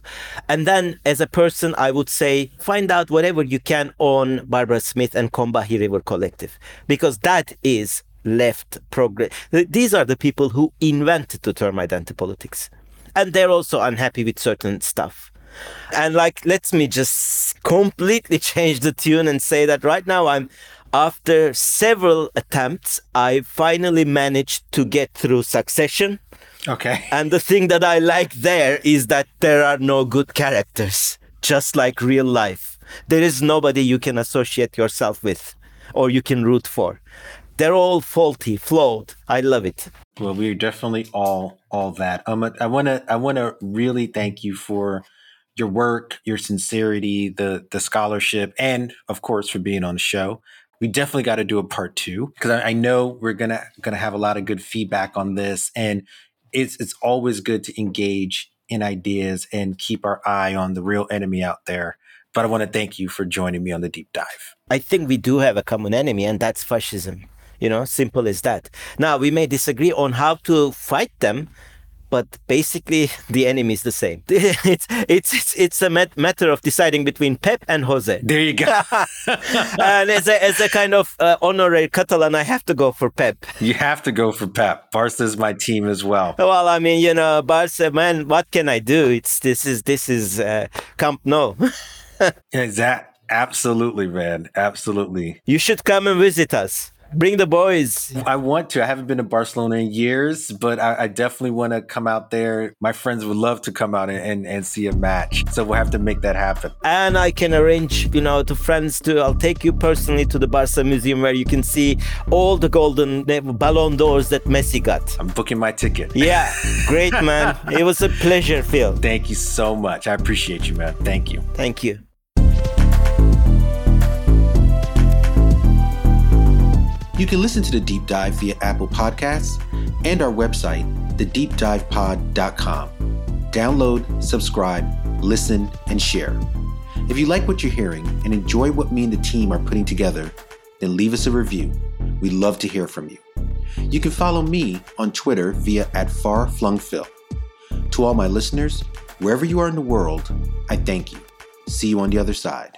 And then as a person, I would say find out whatever you can on Barbara Smith and Combahee River Collective, because that is left progress. These are the people who invented the term identity politics. And they're also unhappy with certain stuff. And like, let me just completely change the tune and say that right now I'm, after several attempts, I finally managed to get through Succession Okay. And the thing that I like there is that there are no good characters, just like real life. There is nobody you can associate yourself with or you can root for. They're all faulty, flawed. I love it. Well, we're definitely all all that. Um, I want to I want to really thank you for your work, your sincerity, the the scholarship, and of course for being on the show we definitely got to do a part two because I, I, know we're gonna gonna have a lot of good feedback on this and it's it's always good to engage in ideas and keep our eye on the real enemy out there. But I want to thank you for joining me on the deep dive. I think we do have a common enemy, and that's fascism. You know, simple as that. Now, we may disagree on how to fight them, but basically the enemy is the same. it's it's it's, it's a mat- matter of deciding between Pep and Jose. There you go. and as a as a kind of uh, honorary Catalan, I have to go for Pep. You have to go for Pep. Barca is my team as well. Well, I mean, you know, Barca, man, what can I do? It's this is this is uh, Camp Nou. that absolutely, man, absolutely. You should come and visit us. Bring the boys. I want to. I haven't been to Barcelona in years, but I, I definitely want to come out there. My friends would love to come out and, and, and, see a match. So we'll have to make that happen. And I can arrange, you know, to friends to, I'll take you personally to the Barca Museum where you can see all the golden Ballon d'Ors that Messi got. I'm booking my ticket. Yeah, great, man. it was a pleasure, Phil. Thank you so much. I appreciate you, man. Thank you. Thank you. You can listen to the deep dive via Apple Podcasts and our website, thedeepdivepod.com. Download, subscribe, listen, and share. If you like what you're hearing and enjoy what me and the team are putting together, then leave us a review. We'd love to hear from you. You can follow me on Twitter via at farflungphil. To all my listeners, wherever you are in the world, I thank you. See you on the other side.